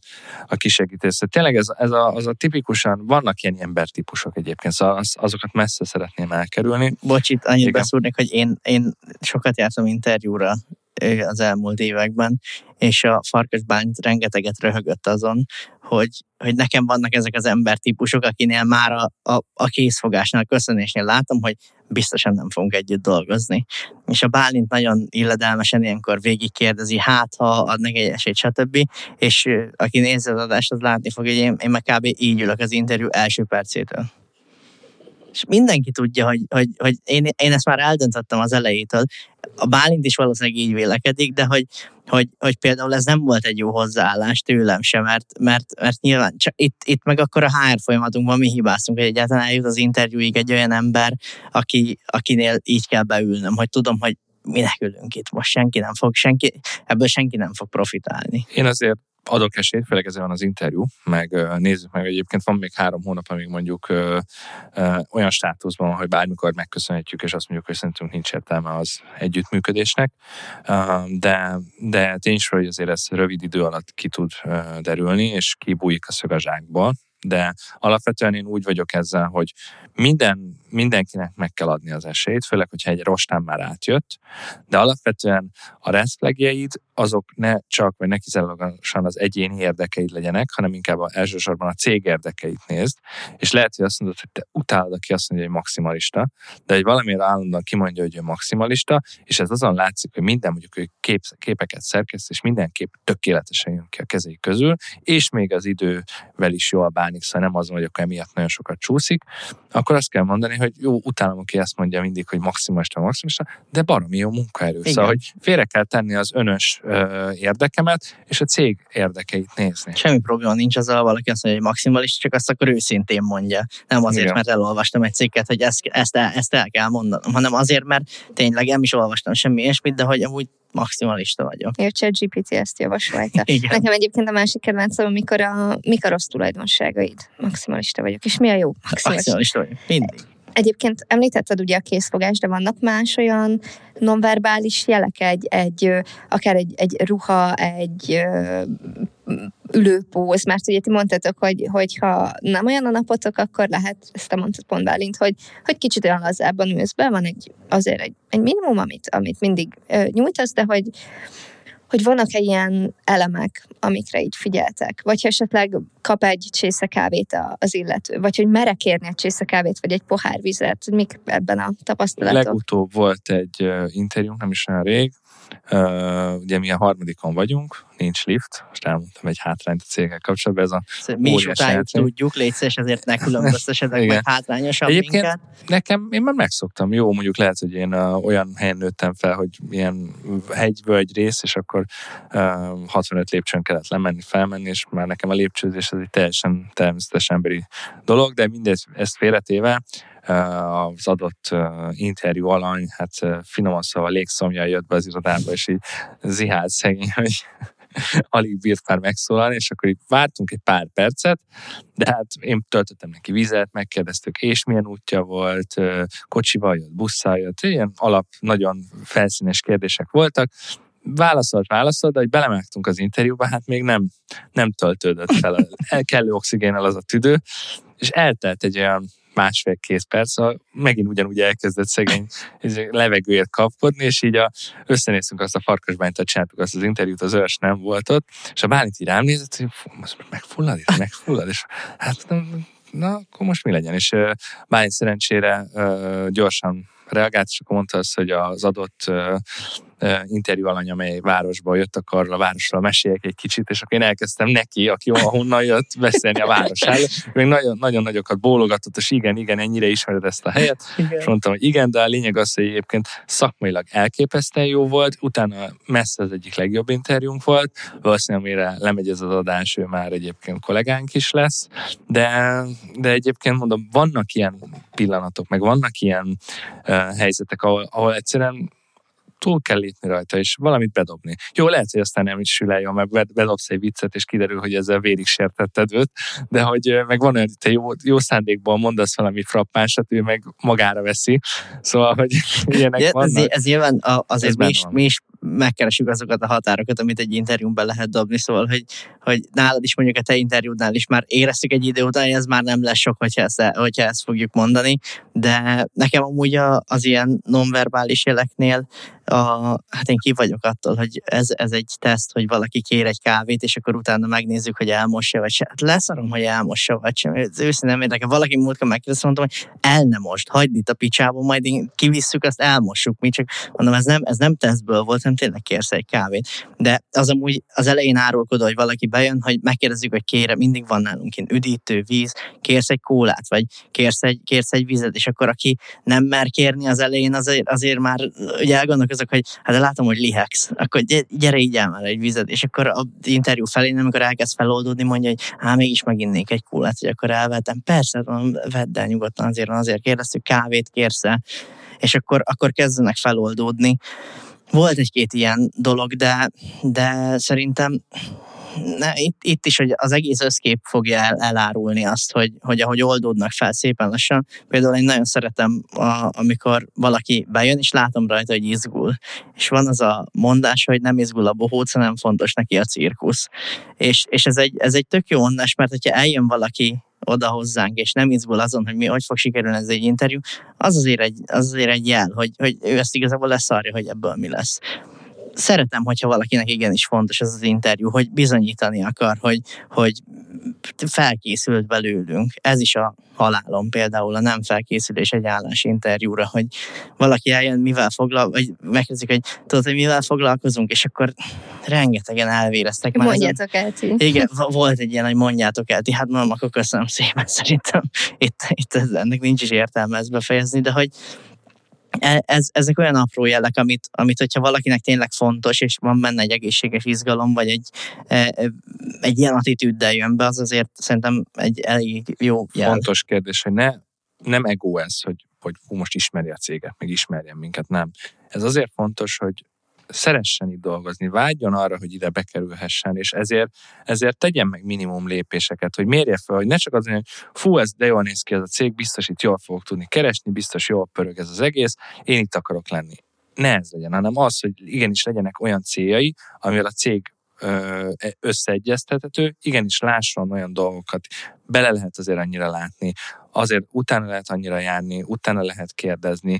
a kisegítést. Szóval tényleg ez, ez a, az a tipikusan, vannak ilyen embertípusok egyébként, szóval az, azokat messze szeretném elkerülni. Bocsit, annyit beszúrnék, hogy én, én sokat jártam interjúra az elmúlt években, és a Farkas Bálint rengeteget röhögött azon, hogy, hogy nekem vannak ezek az embertípusok, akinél már a, a, a készfogásnál, köszönésnél látom, hogy biztosan nem fogunk együtt dolgozni. És a Bálint nagyon illedelmesen ilyenkor végig kérdezi, hát ha adnak egy esélyt, stb. És aki nézi az adást, az látni fog, hogy én, én meg kb. így ülök az interjú első percétől és mindenki tudja, hogy, hogy, hogy én, én ezt már eldöntöttem az elejétől. A Bálint is valószínűleg így vélekedik, de hogy, hogy, hogy például ez nem volt egy jó hozzáállás tőlem sem, mert, mert, mert nyilván csak itt, itt meg akkor a HR folyamatunkban mi hibáztunk, hogy egyáltalán eljut az interjúig egy olyan ember, aki, akinél így kell beülnöm, hogy tudom, hogy minek ülünk itt most, senki nem fog, senki, ebből senki nem fog profitálni. Én azért adok esélyt, főleg ezzel van az interjú, meg nézzük meg, egyébként van még három hónap, amíg mondjuk uh, uh, olyan státuszban van, hogy bármikor megköszönhetjük, és azt mondjuk, hogy szerintünk nincs értelme az együttműködésnek, uh, de, de tény hogy azért ez rövid idő alatt ki tud uh, derülni, és kibújik a szög a zsákból, de alapvetően én úgy vagyok ezzel, hogy minden, mindenkinek meg kell adni az esélyt, főleg, hogyha egy rostán már átjött, de alapvetően a reszlegjeid azok ne csak, vagy ne kizárólagosan az egyéni érdekeid legyenek, hanem inkább a, elsősorban a cég érdekeit nézd, és lehet, hogy azt mondod, hogy te utálod, aki azt mondja, hogy maximalista, de egy valamire állandóan kimondja, hogy ő maximalista, és ez azon látszik, hogy minden mondjuk hogy kép, képeket szerkeszt, és minden kép tökéletesen jön ki a kezei közül, és még az idővel is jól bánik, szóval nem azon, hogy akkor emiatt nagyon sokat csúszik, akkor azt kell mondani, hogy jó, utálom, aki ezt mondja mindig, hogy maximalista, maximalista, de baromi jó munkaerő. Igen. Szóval, hogy félre kell tenni az önös ö, érdekemet, és a cég érdekeit nézni. Semmi probléma nincs azzal, valaki azt mondja, hogy maximalista, csak azt akkor őszintén mondja. Nem azért, Igen. mert elolvastam egy cikket, hogy ezt, ezt, el, ezt el kell mondanom, hanem azért, mert tényleg nem is olvastam semmi ilyesmit, de hogy amúgy maximalista vagyok. Értse, a GPT ezt javasolta. Nekem egyébként a másik kedvencem, amikor a, mik a rossz tulajdonságaid. Maximalista vagyok. És mi a jó? Maximalista, maximalista vagyok. Mindig. Egyébként említetted ugye a készfogás, de vannak más olyan nonverbális jelek, egy, egy akár egy, egy ruha, egy ülőpóz, mert ugye ti mondtátok, hogy, hogy ha nem olyan a napotok, akkor lehet, ezt te mondtad pont Bálint, hogy, hogy kicsit olyan lazábban ülsz be, van egy, azért egy, egy minimum, amit, amit mindig nyújtasz, de hogy, hogy vannak-e ilyen elemek, amikre így figyeltek? Vagy ha esetleg kap egy csésze kávét az illető, vagy hogy mere kérni egy csésze kávét, vagy egy pohár vizet, mik ebben a tapasztalatok? Legutóbb volt egy interjú, nem is olyan rég, Uh, ugye mi a harmadikon vagyunk, nincs lift, most elmondtam egy hátrányt a cégek kapcsolatban, ez a szóval Mi is utáljuk, tudjuk, légy és ezért ne különböztessetek meg hátrányosabb Egyébként minket. nekem, én már megszoktam, jó, mondjuk lehet, hogy én uh, olyan helyen nőttem fel, hogy ilyen egy rész, és akkor uh, 65 lépcsőn kellett lemenni, felmenni, és már nekem a lépcsőzés az egy teljesen természetes emberi dolog, de mindezt ezt félretéve, az adott interjú alany, hát finoman szóval légszomja jött be az irodába, és így zihált szegény, hogy alig bírt már megszólalni, és akkor így vártunk egy pár percet, de hát én töltöttem neki vizet, megkérdeztük, és milyen útja volt, kocsival jött, busszal jött, ilyen alap, nagyon felszínes kérdések voltak, válaszolt, válaszolt, de hogy belemágtunk az interjúba, hát még nem, nem töltődött fel a kellő oxigénnel az a tüdő, és eltelt egy olyan másfél-két perc, szóval megint ugyanúgy elkezdett szegény levegőért kapkodni, és így a, összenéztünk azt a farkasbányt, csináltuk azt az interjút, az őrs nem volt ott, és a Bálint így rám nézett, hogy fú, megfullad, és megfullad, és hát na, akkor most mi legyen? És uh, Bálint szerencsére gyorsan reagált, és akkor mondta azt, hogy az adott interjú alany, amely városból jött, akkor a városról meséljek egy kicsit, és akkor én elkezdtem neki, aki ahonnan jött, beszélni a városáról. Még nagyon, nagyon nagyokat bólogatott, és igen, igen, ennyire ismered ezt a helyet. Igen. És mondtam, hogy igen, de a lényeg az, hogy egyébként szakmailag elképesztően jó volt, utána messze az egyik legjobb interjúnk volt, valószínűleg amire lemegy ez az adás, ő már egyébként kollégánk is lesz, de, de egyébként mondom, vannak ilyen pillanatok, meg vannak ilyen uh, helyzetek, ahol, ahol egyszerűen túl kell lépni rajta, és valamit bedobni. Jó, lehet, hogy aztán nem is sül el, mert bedobsz egy viccet, és kiderül, hogy ezzel vérig sértetted őt, de hogy meg van olyan, hogy te jó, jó szándékból mondasz valami frappánsat, ő meg magára veszi. Szóval, hogy ilyenek ja, vannak. Ez, ez nyilván azért ez mi is, mi is megkeresjük azokat a határokat, amit egy interjúban be lehet dobni, szóval, hogy, hogy nálad is mondjuk a te interjúdnál is már éreztük egy idő után, hogy ez már nem lesz sok, hogyha ezt, hogyha ezt fogjuk mondani, de nekem amúgy az ilyen nonverbális jeleknél a, hát én ki vagyok attól, hogy ez, ez egy teszt, hogy valaki kér egy kávét, és akkor utána megnézzük, hogy elmossa vagy se. Hát leszarom, hogy elmossa vagy sem. Őszintén nem érdekel. Valaki múltkor megkérdezte, mondtam, hogy el nem most, hagyd itt a picsába, majd kivisszük, azt elmossuk. Mi csak mondom, ez nem, ez nem tesztből volt, hanem tényleg kérsz egy kávét. De az amúgy az elején árulkodó, hogy valaki bejön, hogy megkérdezzük, hogy kére, mindig van nálunk én üdítő, víz, kérsz egy kólát, vagy kérsz egy, kérsz egy vizet, és akkor aki nem mer kérni az elején, azért, azért már ugye elgondolkozok, hogy hát látom, hogy lihex, akkor gyere így már egy vizet, és akkor a interjú felén, amikor elkezd feloldódni, mondja, hogy hát mégis meginnék egy kólát, hogy akkor elvettem. Persze, vedd el nyugodtan, azért, azért kérdeztük, kávét kérsz és akkor, akkor kezdenek feloldódni. Volt egy-két ilyen dolog, de, de szerintem ne, itt, itt is hogy az egész összkép fogja el, elárulni azt, hogy, hogy ahogy oldódnak fel szépen lassan. Például én nagyon szeretem, a, amikor valaki bejön, és látom rajta, hogy izgul. És van az a mondás, hogy nem izgul a bohóc, hanem fontos neki a cirkusz. És, és ez, egy, ez egy tök jó mondás, mert hogyha eljön valaki oda hozzánk, és nem izgul azon, hogy mi hogy fog sikerülni ez egy interjú, az azért egy, az azért egy jel, hogy, hogy ő ezt igazából leszarja, hogy ebből mi lesz szeretem, hogyha valakinek igenis fontos ez az interjú, hogy bizonyítani akar, hogy, hogy felkészült belőlünk. Ez is a halálom például, a nem felkészülés egy interjúra, hogy valaki eljön, mivel foglal, vagy megkezdik, hogy tudod, hogy mivel foglalkozunk, és akkor rengetegen elvéreztek. Már mondjátok el ti. Igen, volt egy ilyen, hogy mondjátok el ti, hát mondom, akkor köszönöm szépen, szerintem itt, itt ennek nincs is értelme ezt befejezni, de hogy, ez, ezek olyan apró jelek, amit, amit hogyha valakinek tényleg fontos, és van benne egy egészséges izgalom, vagy egy, e, e, egy ilyen attitűddel jön be, az azért szerintem egy elég jó jel. Fontos kérdés, hogy ne, nem ego ez, hogy, hogy hú, most ismeri a céget, meg ismerjen minket, nem. Ez azért fontos, hogy szeressen itt dolgozni, vágyjon arra, hogy ide bekerülhessen, és ezért, ezért tegyen meg minimum lépéseket, hogy mérje fel, hogy ne csak az, hogy fú, ez de jól néz ki ez a cég, biztos itt jól fogok tudni keresni, biztos jól pörög ez az egész, én itt akarok lenni. Ne ez legyen, hanem az, hogy igenis legyenek olyan céljai, amivel a cég összeegyeztethető, igenis lásson olyan dolgokat, bele lehet azért annyira látni, azért utána lehet annyira járni, utána lehet kérdezni,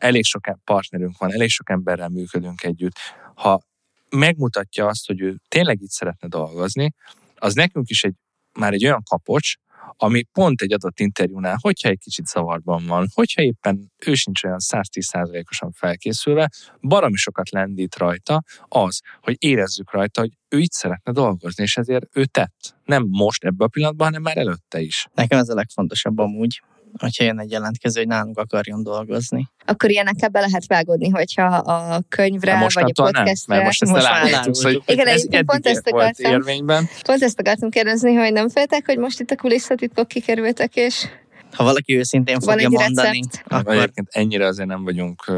elég sok partnerünk van, elég sok emberrel működünk együtt. Ha megmutatja azt, hogy ő tényleg itt szeretne dolgozni, az nekünk is egy, már egy olyan kapocs, ami pont egy adott interjúnál, hogyha egy kicsit zavarban van, hogyha éppen ő sincs olyan 110%-osan felkészülve, baromi sokat lendít rajta az, hogy érezzük rajta, hogy ő itt szeretne dolgozni, és ezért ő tett. Nem most ebben a pillanatban, hanem már előtte is. Nekem ez a legfontosabb amúgy, hogyha jön egy jelentkező, hogy nálunk akarjon dolgozni. Akkor ilyenekkel be lehet vágódni, hogyha a könyvre most vagy a podcastre... Nem, mert most ezt most elárultuk, hogy Igen, ez pont ezt akartam, érvényben. Pont ezt akartam kérdezni, hogy nem féltek, hogy most itt a kulisszatitkok kikerültek, és ha valaki őszintén fogja Van mondani, akkor... Egyébként ennyire azért nem vagyunk uh,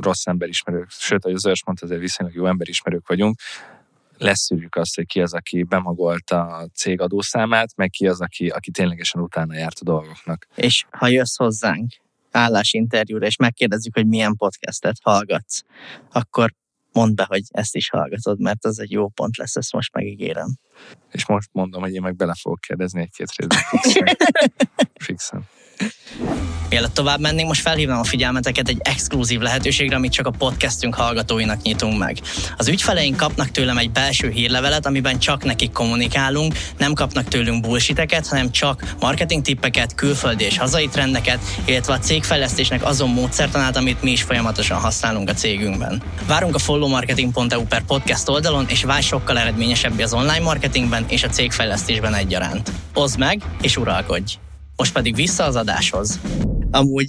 rossz emberismerők, sőt, ahogy az Örs mondta, azért viszonylag jó emberismerők vagyunk leszűrjük azt, hogy ki az, aki bemagolta a cég adószámát, meg ki az, aki, aki ténylegesen utána járt a dolgoknak. És ha jössz hozzánk állásinterjúra, és megkérdezzük, hogy milyen podcastet hallgatsz, akkor mondd be, hogy ezt is hallgatod, mert az egy jó pont lesz, ezt most megígérem. És most mondom, hogy én meg bele fogok kérdezni egy-két részben fixen. fixen. Mielőtt tovább mennénk, most felhívnám a figyelmeteket egy exkluzív lehetőségre, amit csak a podcastünk hallgatóinak nyitunk meg. Az ügyfeleink kapnak tőlem egy belső hírlevelet, amiben csak nekik kommunikálunk, nem kapnak tőlünk bullshiteket, hanem csak marketing tippeket, külföldi és hazai trendeket, illetve a cégfejlesztésnek azon módszertanát, amit mi is folyamatosan használunk a cégünkben. Várunk a followmarketing.eu per podcast oldalon, és válj sokkal eredményesebb az online marketingben és a cégfejlesztésben egyaránt. Oszd meg, és uralkodj! Most pedig vissza az adáshoz. Amúgy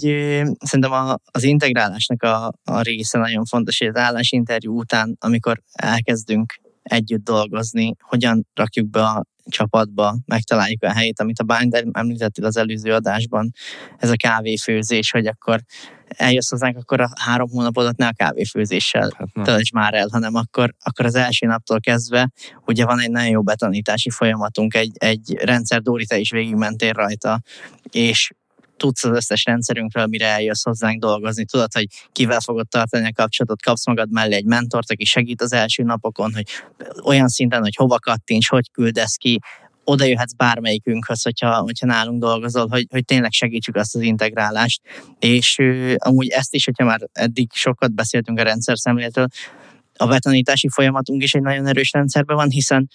szerintem a, az integrálásnak a, a része nagyon fontos, hogy az állásinterjú után, amikor elkezdünk együtt dolgozni, hogyan rakjuk be a csapatba, megtaláljuk a helyét, amit a Binder említettél az előző adásban, ez a kávéfőzés, hogy akkor eljössz hozzánk, akkor a három hónapodat ne a kávéfőzéssel hát tölts már el, hanem akkor, akkor az első naptól kezdve ugye van egy nagyon jó betanítási folyamatunk, egy, egy rendszer, Dóri, te is végigmentél rajta, és tudsz az összes rendszerünkről, mire eljössz hozzánk dolgozni, tudod, hogy kivel fogod tartani a kapcsolatot, kapsz magad mellé egy mentort, aki segít az első napokon, hogy olyan szinten, hogy hova kattints, hogy küldesz ki, oda jöhetsz bármelyikünkhöz, hogyha, hogyha nálunk dolgozol, hogy, hogy tényleg segítsük azt az integrálást. És ö, amúgy ezt is, hogyha már eddig sokat beszéltünk a rendszer szemléletről, a betanítási folyamatunk is egy nagyon erős rendszerben van, hiszen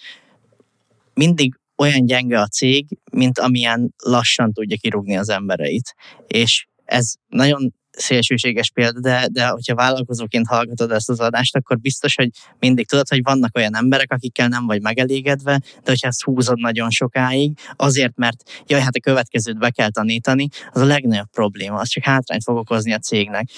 mindig olyan gyenge a cég, mint amilyen lassan tudja kirúgni az embereit. És ez nagyon szélsőséges példa, de, de hogyha vállalkozóként hallgatod ezt az adást, akkor biztos, hogy mindig tudod, hogy vannak olyan emberek, akikkel nem vagy megelégedve, de hogyha ezt húzod nagyon sokáig, azért, mert jaj, hát a következőt be kell tanítani, az a legnagyobb probléma, az csak hátrányt fog okozni a cégnek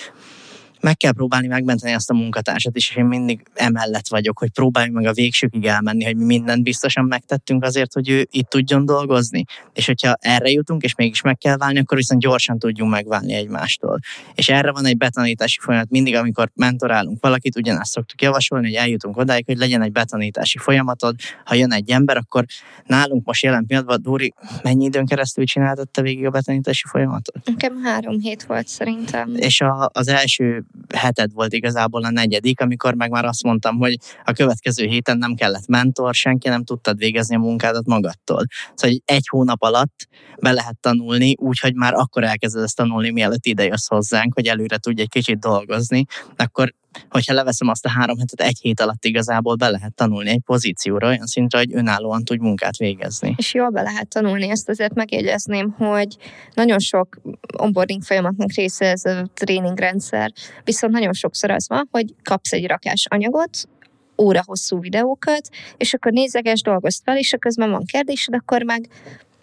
meg kell próbálni megmenteni ezt a munkatársat is, és én mindig emellett vagyok, hogy próbáljunk meg a végsőkig elmenni, hogy mi mindent biztosan megtettünk azért, hogy ő itt tudjon dolgozni. És hogyha erre jutunk, és mégis meg kell válni, akkor viszont gyorsan tudjunk megválni egymástól. És erre van egy betanítási folyamat. Mindig, amikor mentorálunk valakit, ugyanezt szoktuk javasolni, hogy eljutunk odáig, hogy legyen egy betanítási folyamatod. Ha jön egy ember, akkor nálunk most jelen pillanatban, Dóri, mennyi időn keresztül csináltatta végig a betanítási folyamatot? Nekem három hét volt szerintem. És a, az első heted volt igazából a negyedik, amikor meg már azt mondtam, hogy a következő héten nem kellett mentor, senki nem tudtad végezni a munkádat magadtól. Szóval egy hónap alatt be lehet tanulni, úgyhogy már akkor elkezded ezt tanulni, mielőtt ide jössz hozzánk, hogy előre tudj egy kicsit dolgozni, akkor hogyha leveszem azt a három hetet, egy hét alatt igazából be lehet tanulni egy pozícióra, olyan szintre, hogy önállóan tudj munkát végezni. És jól be lehet tanulni, ezt azért megjegyezném, hogy nagyon sok onboarding folyamatnak része ez a tréningrendszer, viszont nagyon sokszor az van, hogy kapsz egy rakás anyagot, óra hosszú videókat, és akkor nézeges, dolgozd fel, és közben van kérdésed, akkor meg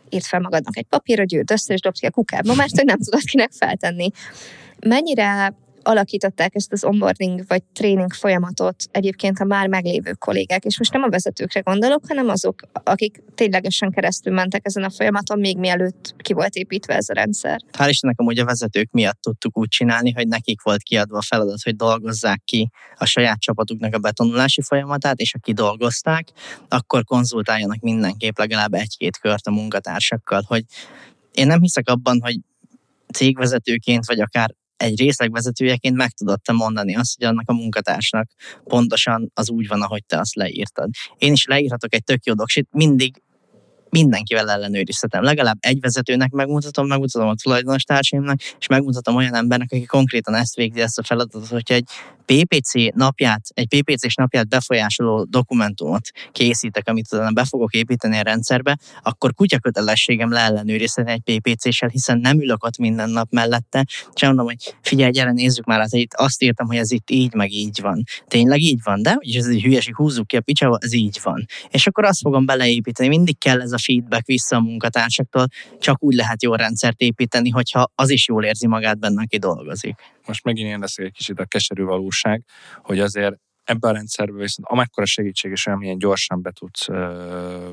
írt fel magadnak egy papírra, gyűjt össze, és dobd ki a kukába, mert hogy nem tudod kinek feltenni. Mennyire alakították ezt az onboarding vagy tréning folyamatot egyébként a már meglévő kollégák, és most nem a vezetőkre gondolok, hanem azok, akik ténylegesen keresztül mentek ezen a folyamaton, még mielőtt ki volt építve ez a rendszer. Hál' Istennek amúgy a vezetők miatt tudtuk úgy csinálni, hogy nekik volt kiadva a feladat, hogy dolgozzák ki a saját csapatuknak a betanulási folyamatát, és aki dolgozták, akkor konzultáljanak mindenképp legalább egy-két kört a munkatársakkal, hogy én nem hiszek abban, hogy cégvezetőként, vagy akár egy részlegvezetőjeként meg tudod te mondani azt, hogy annak a munkatársnak pontosan az úgy van, ahogy te azt leírtad. Én is leírhatok egy tök jó doksit, mindig mindenkivel ellenőrizhetem. Legalább egy vezetőnek megmutatom, megmutatom a tulajdonos társaimnak, és megmutatom olyan embernek, aki konkrétan ezt végzi, ezt a feladatot, hogyha egy PPC napját, egy PPC-s napját befolyásoló dokumentumot készítek, amit utána be fogok építeni a rendszerbe, akkor kutyakötelességem leellenőrizni egy PPC-sel, hiszen nem ülök ott minden nap mellette, és mondom, hogy figyelj, gyere, nézzük már, hát itt azt írtam, hogy ez itt így, meg így van. Tényleg így van, de és ez egy hülyeség, húzzuk ki a picsába, ez így van. És akkor azt fogom beleépíteni, mindig kell ez a feedback vissza a munkatársaktól, csak úgy lehet jó rendszert építeni, hogyha az is jól érzi magát benne, aki dolgozik. Most megint én leszek egy kicsit a keserű valóság, hogy azért ebben a rendszerben viszont amekkora segítség és olyan gyorsan be tudsz ö,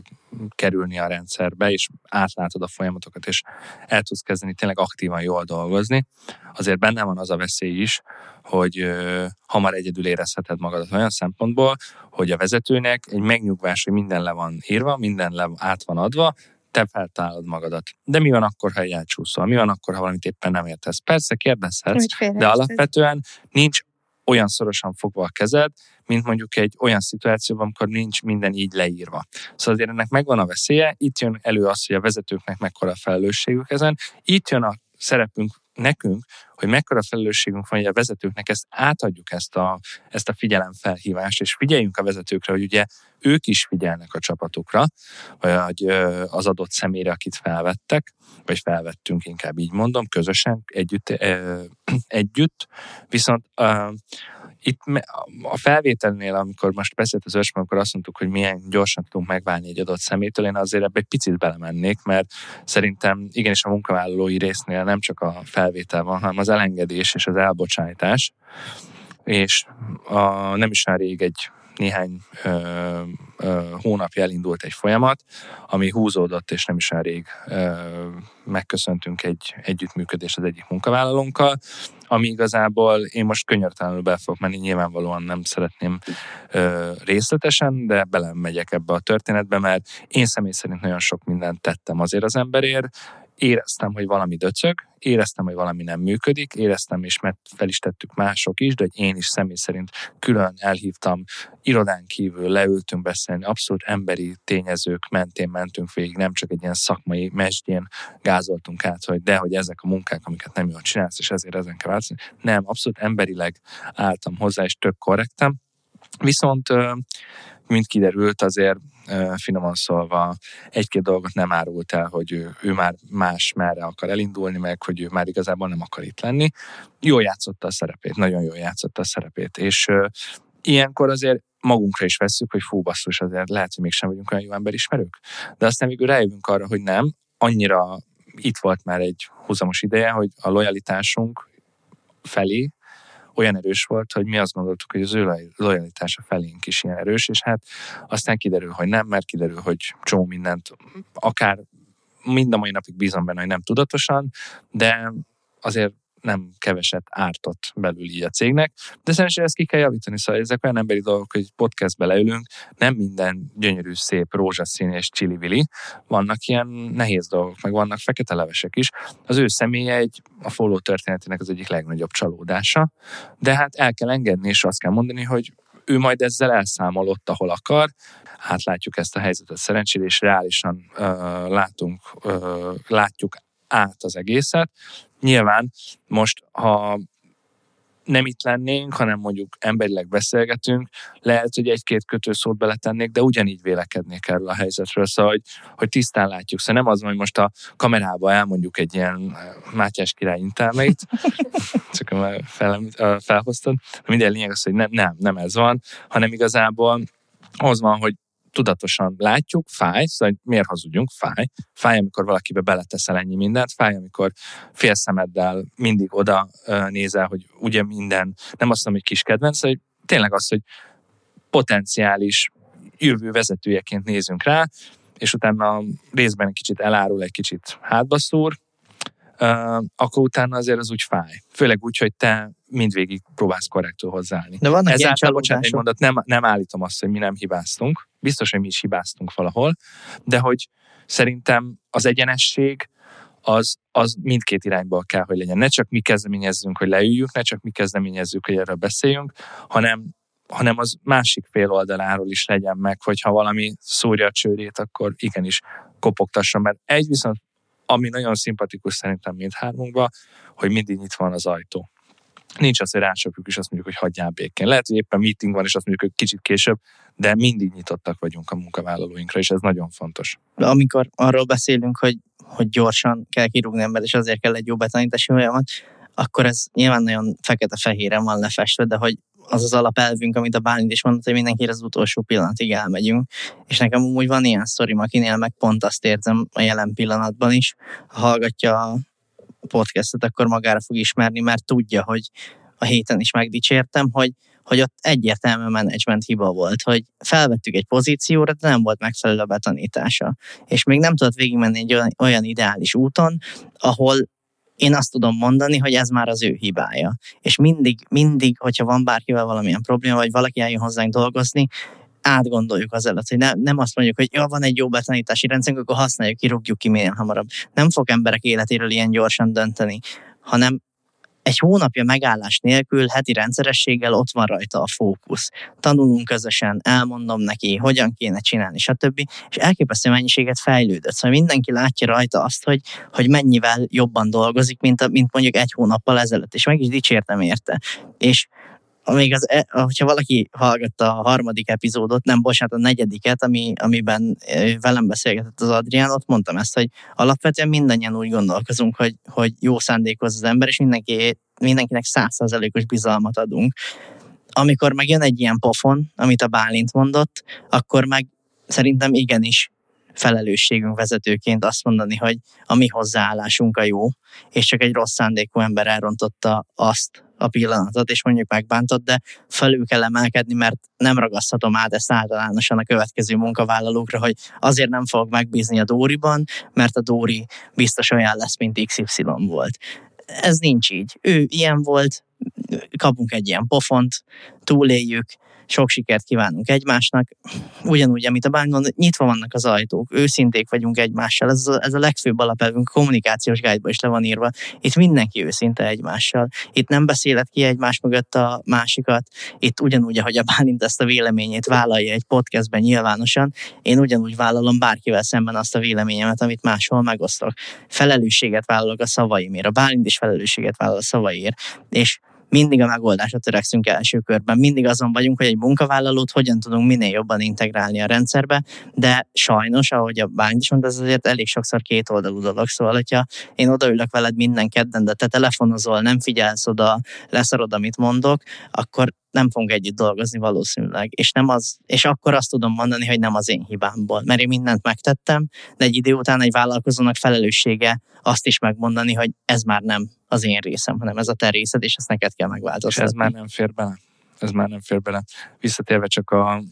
kerülni a rendszerbe, és átlátod a folyamatokat, és el tudsz kezdeni tényleg aktívan jól dolgozni, azért benne van az a veszély is, hogy ö, hamar egyedül érezheted magadat olyan szempontból, hogy a vezetőnek egy megnyugvás, hogy minden le van írva, minden le át van adva, te feltálod magadat. De mi van akkor, ha elcsúszol? Mi van akkor, ha valamit éppen nem értesz? Persze kérdezhetsz, de alapvetően nincs olyan szorosan fogva a kezed, mint mondjuk egy olyan szituációban, amikor nincs minden így leírva. Szóval azért ennek megvan a veszélye, itt jön elő az, hogy a vezetőknek mekkora a felelősségük ezen, itt jön a szerepünk nekünk, hogy mekkora felelősségünk van, hogy a vezetőknek ezt átadjuk ezt a, ezt a figyelemfelhívást, és figyeljünk a vezetőkre, hogy ugye ők is figyelnek a csapatukra, vagy az adott személyre, akit felvettek, vagy felvettünk, inkább így mondom, közösen, együtt, együtt. viszont itt a felvételnél, amikor most beszélt az ősm, akkor azt mondtuk, hogy milyen gyorsan tudunk megválni egy adott szemétől, én azért ebbe egy picit belemennék, mert szerintem igenis a munkavállalói résznél nem csak a felvétel van, hanem az elengedés és az elbocsátás, és a, nem is már rég egy néhány ö, ö, hónapja elindult egy folyamat, ami húzódott, és nem is olyan rég ö, megköszöntünk egy együttműködést az egyik munkavállalónkkal, ami igazából én most könyörtelenül be fogok menni, nyilvánvalóan nem szeretném ö, részletesen, de belemegyek ebbe a történetbe, mert én személy szerint nagyon sok mindent tettem azért az emberért, éreztem, hogy valami döcög, éreztem, hogy valami nem működik, éreztem, és mert fel is tettük mások is, de én is személy szerint külön elhívtam, irodán kívül leültünk beszélni, abszolút emberi tényezők mentén mentünk végig, nem csak egy ilyen szakmai mesdjén gázoltunk át, hogy de, hogy ezek a munkák, amiket nem jól csinálsz, és ezért ezen kell változni. Nem, abszolút emberileg álltam hozzá, és tök korrektem. Viszont mint kiderült, azért finoman szólva egy-két dolgot nem árult el, hogy ő, ő már más merre akar elindulni, meg hogy ő már igazából nem akar itt lenni. Jól játszotta a szerepét, nagyon jól játszotta a szerepét, és ilyenkor azért magunkra is veszük, hogy fú, basszus, azért lehet, hogy mégsem vagyunk olyan jó emberismerők. De aztán végül rájövünk arra, hogy nem, annyira itt volt már egy húzamos ideje, hogy a lojalitásunk felé olyan erős volt, hogy mi azt gondoltuk, hogy az ő lojalitása felénk is ilyen erős, és hát aztán kiderül, hogy nem, mert kiderül, hogy csomó mindent, akár mind a mai napig bízom benne, hogy nem tudatosan, de azért nem keveset ártott belül így a cégnek, de szerintem ezt ki kell javítani, szóval ezek olyan emberi dolgok, hogy podcastbe leülünk, nem minden gyönyörű, szép, rózsaszín és csili vannak ilyen nehéz dolgok, meg vannak fekete levesek is. Az ő személye egy a follow történetének az egyik legnagyobb csalódása, de hát el kell engedni, és azt kell mondani, hogy ő majd ezzel elszámol ott, ahol akar. Átlátjuk ezt a helyzetet szerencsére, és reálisan uh, látunk, uh, látjuk át az egészet. Nyilván most, ha nem itt lennénk, hanem mondjuk emberileg beszélgetünk, lehet, hogy egy-két kötőszót beletennék, de ugyanígy vélekednék erről a helyzetről, szóval, hogy, hogy tisztán látjuk. Szóval nem az, hogy most a kamerába elmondjuk egy ilyen eh, Mátyás király intelmeit, csak fel, felhoztad, minden lényeg az, hogy nem, nem, nem ez van, hanem igazából az van, hogy tudatosan látjuk, fáj, szóval miért hazudjunk, fáj. Fáj, amikor valakibe beleteszel ennyi mindent, fáj, amikor félszemeddel mindig oda nézel, hogy ugye minden, nem azt mondom, hogy kis kedvenc, hogy tényleg az, hogy potenciális jövő vezetőjeként nézünk rá, és utána részben egy kicsit elárul, egy kicsit hátba szúr, akkor utána azért az úgy fáj. Főleg úgy, hogy te mindvégig próbálsz korrektül hozzáállni. De vannak Ezáltal, bocsánat, egy mondat, nem, nem állítom azt, hogy mi nem hibáztunk. Biztos, hogy mi is hibáztunk valahol, de hogy szerintem az egyenesség az, az mindkét irányból kell, hogy legyen. Ne csak mi kezdeményezzünk, hogy leüljünk, ne csak mi kezdeményezzük, hogy erről beszéljünk, hanem hanem az másik fél oldaláról is legyen meg, hogyha valami szúrja a csőrét, akkor igenis kopogtasson, mert egy viszont ami nagyon szimpatikus szerintem mindhármunkban, hogy mindig nyitva van az ajtó. Nincs az, hogy rácsapjuk, és azt mondjuk, hogy hagyjál békén. Lehet, hogy éppen meeting van, és azt mondjuk, hogy kicsit később, de mindig nyitottak vagyunk a munkavállalóinkra, és ez nagyon fontos. Amikor arról beszélünk, hogy, hogy gyorsan kell kirúgni ember, és azért kell egy jó betanítási folyamat, akkor ez nyilván nagyon fekete-fehéren van lefestve, de hogy az az alapelvünk, amit a Bálint is mondott, hogy mindenki az utolsó pillanatig elmegyünk. És nekem úgy van ilyen sztorim, akinél meg pont azt érzem a jelen pillanatban is, ha hallgatja podcastet, akkor magára fog ismerni, mert tudja, hogy a héten is megdicsértem, hogy, hogy ott egyértelmű menedzsment hiba volt, hogy felvettük egy pozícióra, de nem volt megfelelő a betanítása. És még nem tudott végigmenni egy olyan, ideális úton, ahol én azt tudom mondani, hogy ez már az ő hibája. És mindig, mindig, hogyha van bárkivel valamilyen probléma, vagy valaki eljön hozzánk dolgozni, átgondoljuk az előtt, hogy ne, nem azt mondjuk, hogy ja, van egy jó betanítási rendszerünk, akkor használjuk, kirúgjuk ki minél hamarabb. Nem fog emberek életéről ilyen gyorsan dönteni, hanem egy hónapja megállás nélkül, heti rendszerességgel ott van rajta a fókusz. Tanulunk közösen, elmondom neki, hogyan kéne csinálni, stb. És elképesztő mennyiséget fejlődött. Szóval mindenki látja rajta azt, hogy, hogy mennyivel jobban dolgozik, mint, a, mint mondjuk egy hónappal ezelőtt, és meg is dicsértem érte. És még az, e, hogyha valaki hallgatta a harmadik epizódot, nem bocsánat, a negyediket, ami, amiben velem beszélgetett az Adrián, ott mondtam ezt, hogy alapvetően mindannyian úgy gondolkozunk, hogy, hogy jó szándékoz az ember, és mindenki, mindenkinek százszerzelékos bizalmat adunk. Amikor megjön egy ilyen pofon, amit a Bálint mondott, akkor meg szerintem igenis felelősségünk vezetőként azt mondani, hogy a mi hozzáállásunk a jó, és csak egy rossz szándékú ember elrontotta azt a pillanatot, és mondjuk megbántott, de felül kell emelkedni, mert nem ragaszthatom át ezt általánosan a következő munkavállalókra, hogy azért nem fogok megbízni a Dóriban, mert a Dóri biztos olyan lesz, mint XY volt. Ez nincs így. Ő ilyen volt, kapunk egy ilyen pofont, túléljük, sok sikert kívánunk egymásnak. Ugyanúgy, amit a bánk mond, nyitva vannak az ajtók, őszinték vagyunk egymással. Ez a, ez a legfőbb alapelvünk, kommunikációs guide is le van írva. Itt mindenki őszinte egymással. Itt nem beszélet ki egymás mögött a másikat. Itt ugyanúgy, ahogy a Bálint ezt a véleményét vállalja egy podcastben nyilvánosan, én ugyanúgy vállalom bárkivel szemben azt a véleményemet, amit máshol megosztok. Felelősséget vállalok a szavaimért. A Bálint is felelősséget vállal a szavaiért. És mindig a megoldásra törekszünk első körben. Mindig azon vagyunk, hogy egy munkavállalót hogyan tudunk minél jobban integrálni a rendszerbe, de sajnos, ahogy a Bányt is mondta, ez azért elég sokszor két oldalú dolog. Szóval, hogyha én odaülök veled minden kedden, de te telefonozol, nem figyelsz oda, leszarod, amit mondok, akkor nem fogunk együtt dolgozni valószínűleg. És, nem az, és akkor azt tudom mondani, hogy nem az én hibámból, mert én mindent megtettem, de egy idő után egy vállalkozónak felelőssége azt is megmondani, hogy ez már nem az én részem, hanem ez a te részed, és ezt neked kell megváltoztatni. És ez már nem fér bele. Ez már nem fér bele. Visszatérve csak a a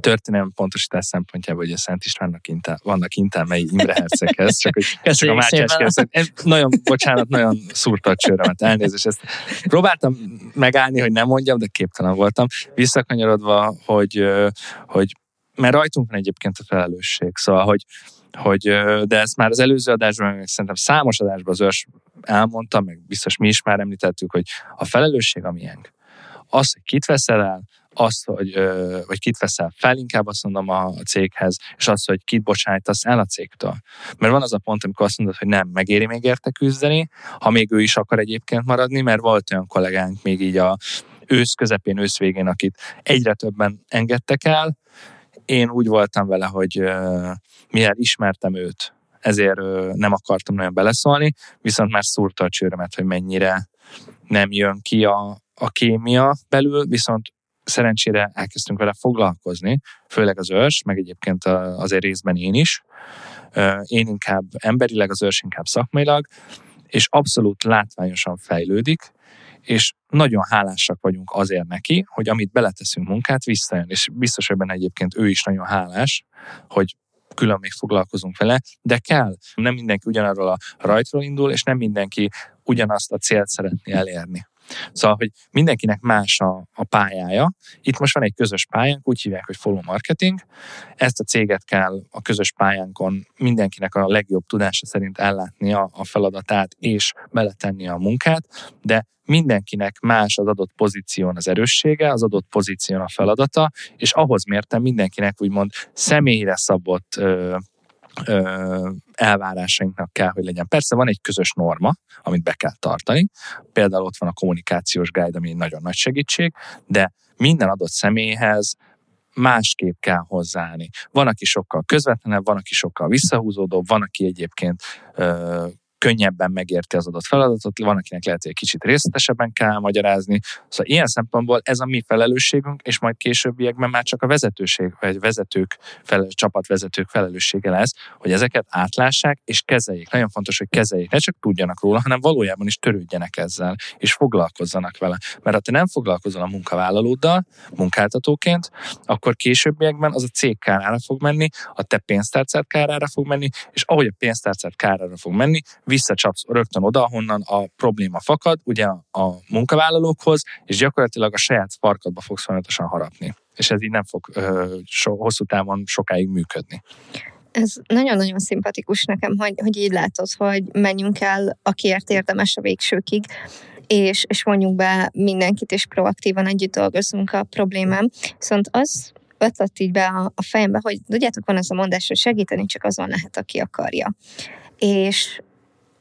történelmi pontosítás szempontjából, a Szent Istvánnak intá, vannak intelmei Imre Herceghez, csak, hogy csak a Mátyás kérdezett. Nagyon, bocsánat, nagyon szúrta a csőremet, elnézést. Ezt próbáltam megállni, hogy nem mondjam, de képtelen voltam. Visszakanyarodva, hogy, hogy mert rajtunk van egyébként a felelősség, szóval, hogy, hogy de ezt már az előző adásban, meg szerintem számos adásban az ős elmondta, meg biztos mi is már említettük, hogy a felelősség a miénk. Az, hogy kit veszel el, azt, hogy, hogy kit veszel fel, inkább azt mondom a céghez, és azt, hogy kit bocsájtasz el a cégtől. Mert van az a pont, amikor azt mondod, hogy nem, megéri még érte küzdeni, ha még ő is akar egyébként maradni, mert volt olyan kollégánk még így a ősz közepén, ősz végén, akit egyre többen engedtek el. Én úgy voltam vele, hogy mivel ismertem őt, ezért nem akartam nagyon beleszólni, viszont már szúrta a csőrömet, hogy mennyire nem jön ki a, a kémia belül, viszont szerencsére elkezdtünk vele foglalkozni, főleg az őrs, meg egyébként azért részben én is. Én inkább emberileg, az őrs inkább szakmailag, és abszolút látványosan fejlődik, és nagyon hálásak vagyunk azért neki, hogy amit beleteszünk munkát, visszajön, és biztos, hogy benne egyébként ő is nagyon hálás, hogy külön még foglalkozunk vele, de kell. Nem mindenki ugyanarról a rajtról indul, és nem mindenki ugyanazt a célt szeretné elérni. Szóval, hogy mindenkinek más a, a pályája. Itt most van egy közös pályánk, úgy hívják, hogy follow marketing. Ezt a céget kell a közös pályánkon mindenkinek a legjobb tudása szerint ellátni a, a feladatát és beletenni a munkát, de mindenkinek más az adott pozíción az erőssége, az adott pozíción a feladata, és ahhoz mértem mindenkinek úgymond személyre szabott ö, elvárásainknak kell, hogy legyen. Persze van egy közös norma, amit be kell tartani, például ott van a kommunikációs guide, ami nagyon nagy segítség, de minden adott személyhez másképp kell hozzáállni. Van, aki sokkal közvetlenebb, van, aki sokkal visszahúzódóbb, van, aki egyébként ö, könnyebben megérti az adott feladatot, van, akinek lehet, hogy egy kicsit részletesebben kell magyarázni. Szóval ilyen szempontból ez a mi felelősségünk, és majd későbbiekben már csak a vezetőség, vagy vezetők, fel, csapatvezetők felelőssége lesz, hogy ezeket átlássák és kezeljék. Nagyon fontos, hogy kezeljék, ne csak tudjanak róla, hanem valójában is törődjenek ezzel, és foglalkozzanak vele. Mert ha te nem foglalkozol a munkavállalóddal, munkáltatóként, akkor későbbiekben az a cég kárára fog menni, a te pénztárcád kárára fog menni, és ahogy a pénztárcád kárára fog menni, visszacsapsz rögtön oda, ahonnan a probléma fakad, ugye a munkavállalókhoz, és gyakorlatilag a saját farkadba fogsz folyamatosan harapni. És ez így nem fog ö, so, hosszú távon sokáig működni. Ez nagyon-nagyon szimpatikus nekem, hogy, hogy így látod, hogy menjünk el, akiért érdemes a végsőkig. és, és vonjunk be mindenkit, és proaktívan együtt dolgozunk a problémám. Viszont az ötlet így be a, a fejembe, hogy tudjátok, van az a mondás, hogy segíteni csak azon lehet, aki akarja. És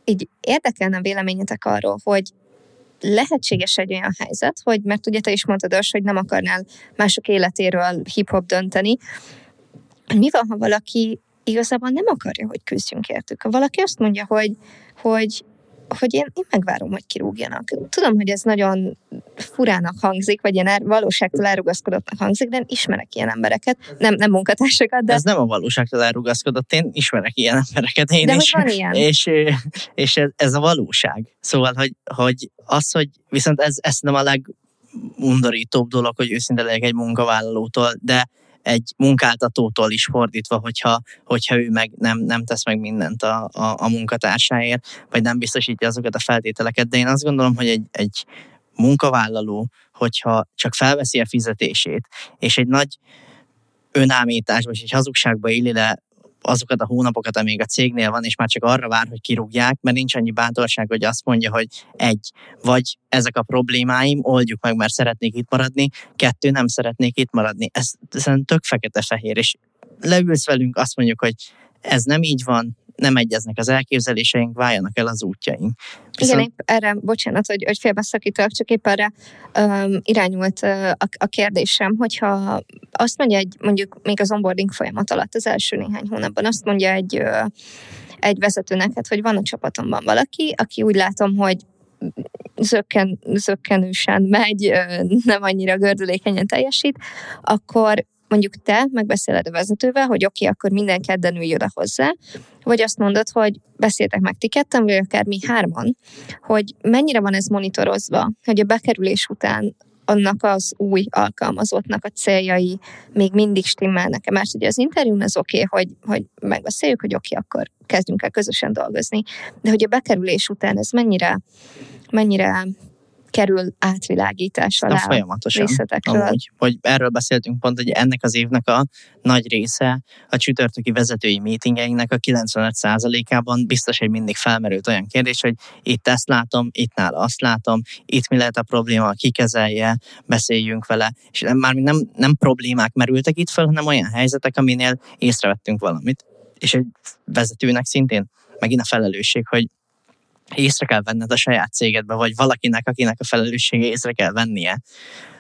így érdekelne a véleményetek arról, hogy lehetséges egy olyan helyzet, hogy, mert ugye te is mondtad, hogy nem akarnál mások életéről hip-hop dönteni, mi van, ha valaki igazából nem akarja, hogy küzdjünk értük? Ha valaki azt mondja, hogy, hogy hogy én, én megvárom, hogy kirúgjanak. Tudom, hogy ez nagyon furának hangzik, vagy ilyen valóságtól elrugaszkodottnak hangzik, de én ismerek ilyen embereket, nem, nem munkatársakat, de... Ez nem a valóságtól elrugaszkodott, én ismerek ilyen embereket, én de is. Hogy van ilyen. És, és ez, ez a valóság. Szóval, hogy, hogy az, hogy viszont ez, ez nem a legundorítóbb dolog, hogy őszinte legyek egy munkavállalótól, de egy munkáltatótól is fordítva, hogyha, hogyha ő meg nem, nem tesz meg mindent a, a, a munkatársáért, vagy nem biztosítja azokat a feltételeket. De én azt gondolom, hogy egy, egy munkavállaló, hogyha csak felveszi a fizetését, és egy nagy önámításba, vagy egy hazugságba éli le azokat a hónapokat, amíg a cégnél van, és már csak arra vár, hogy kirúgják, mert nincs annyi bátorság, hogy azt mondja, hogy egy, vagy ezek a problémáim, oldjuk meg, mert szeretnék itt maradni, kettő, nem szeretnék itt maradni. Ez szerintem tök fekete-fehér, és leülsz velünk, azt mondjuk, hogy ez nem így van, nem egyeznek az elképzeléseink, váljanak el az útjaink. Viszont... Igen, épp erre, bocsánat, hogy, hogy félbeszakítok, csak épp erre um, irányult uh, a, a kérdésem, hogyha azt mondja egy, mondjuk még az onboarding folyamat alatt, az első néhány hónapban azt mondja egy, uh, egy vezetőnek, hát, hogy van a csapatomban valaki, aki úgy látom, hogy zökken, zökkenősen megy, nem annyira gördülékenyen teljesít, akkor mondjuk te megbeszéled a vezetővel, hogy oké, okay, akkor minden kedden ülj oda hozzá, vagy azt mondod, hogy beszéltek meg ti ketten, vagy akár mi hárman, hogy mennyire van ez monitorozva, hogy a bekerülés után annak az új alkalmazottnak a céljai még mindig stimmelnek Mert ugye az interjún az oké, okay, hogy, hogy megbeszéljük, hogy oké, okay, akkor kezdjünk el közösen dolgozni, de hogy a bekerülés után ez mennyire, mennyire kerül átvilágítás alá folyamatosan, részletekről. Amúgy, hogy erről beszéltünk pont, hogy ennek az évnek a nagy része a csütörtöki vezetői meetingeinknek a 95%-ában biztos, hogy mindig felmerült olyan kérdés, hogy itt ezt látom, itt nála azt látom, itt mi lehet a probléma, ki kezelje, beszéljünk vele, és már nem, nem problémák merültek itt fel, hanem olyan helyzetek, aminél észrevettünk valamit. És egy vezetőnek szintén megint a felelősség, hogy észre kell venned a saját cégedbe, vagy valakinek, akinek a felelőssége észre kell vennie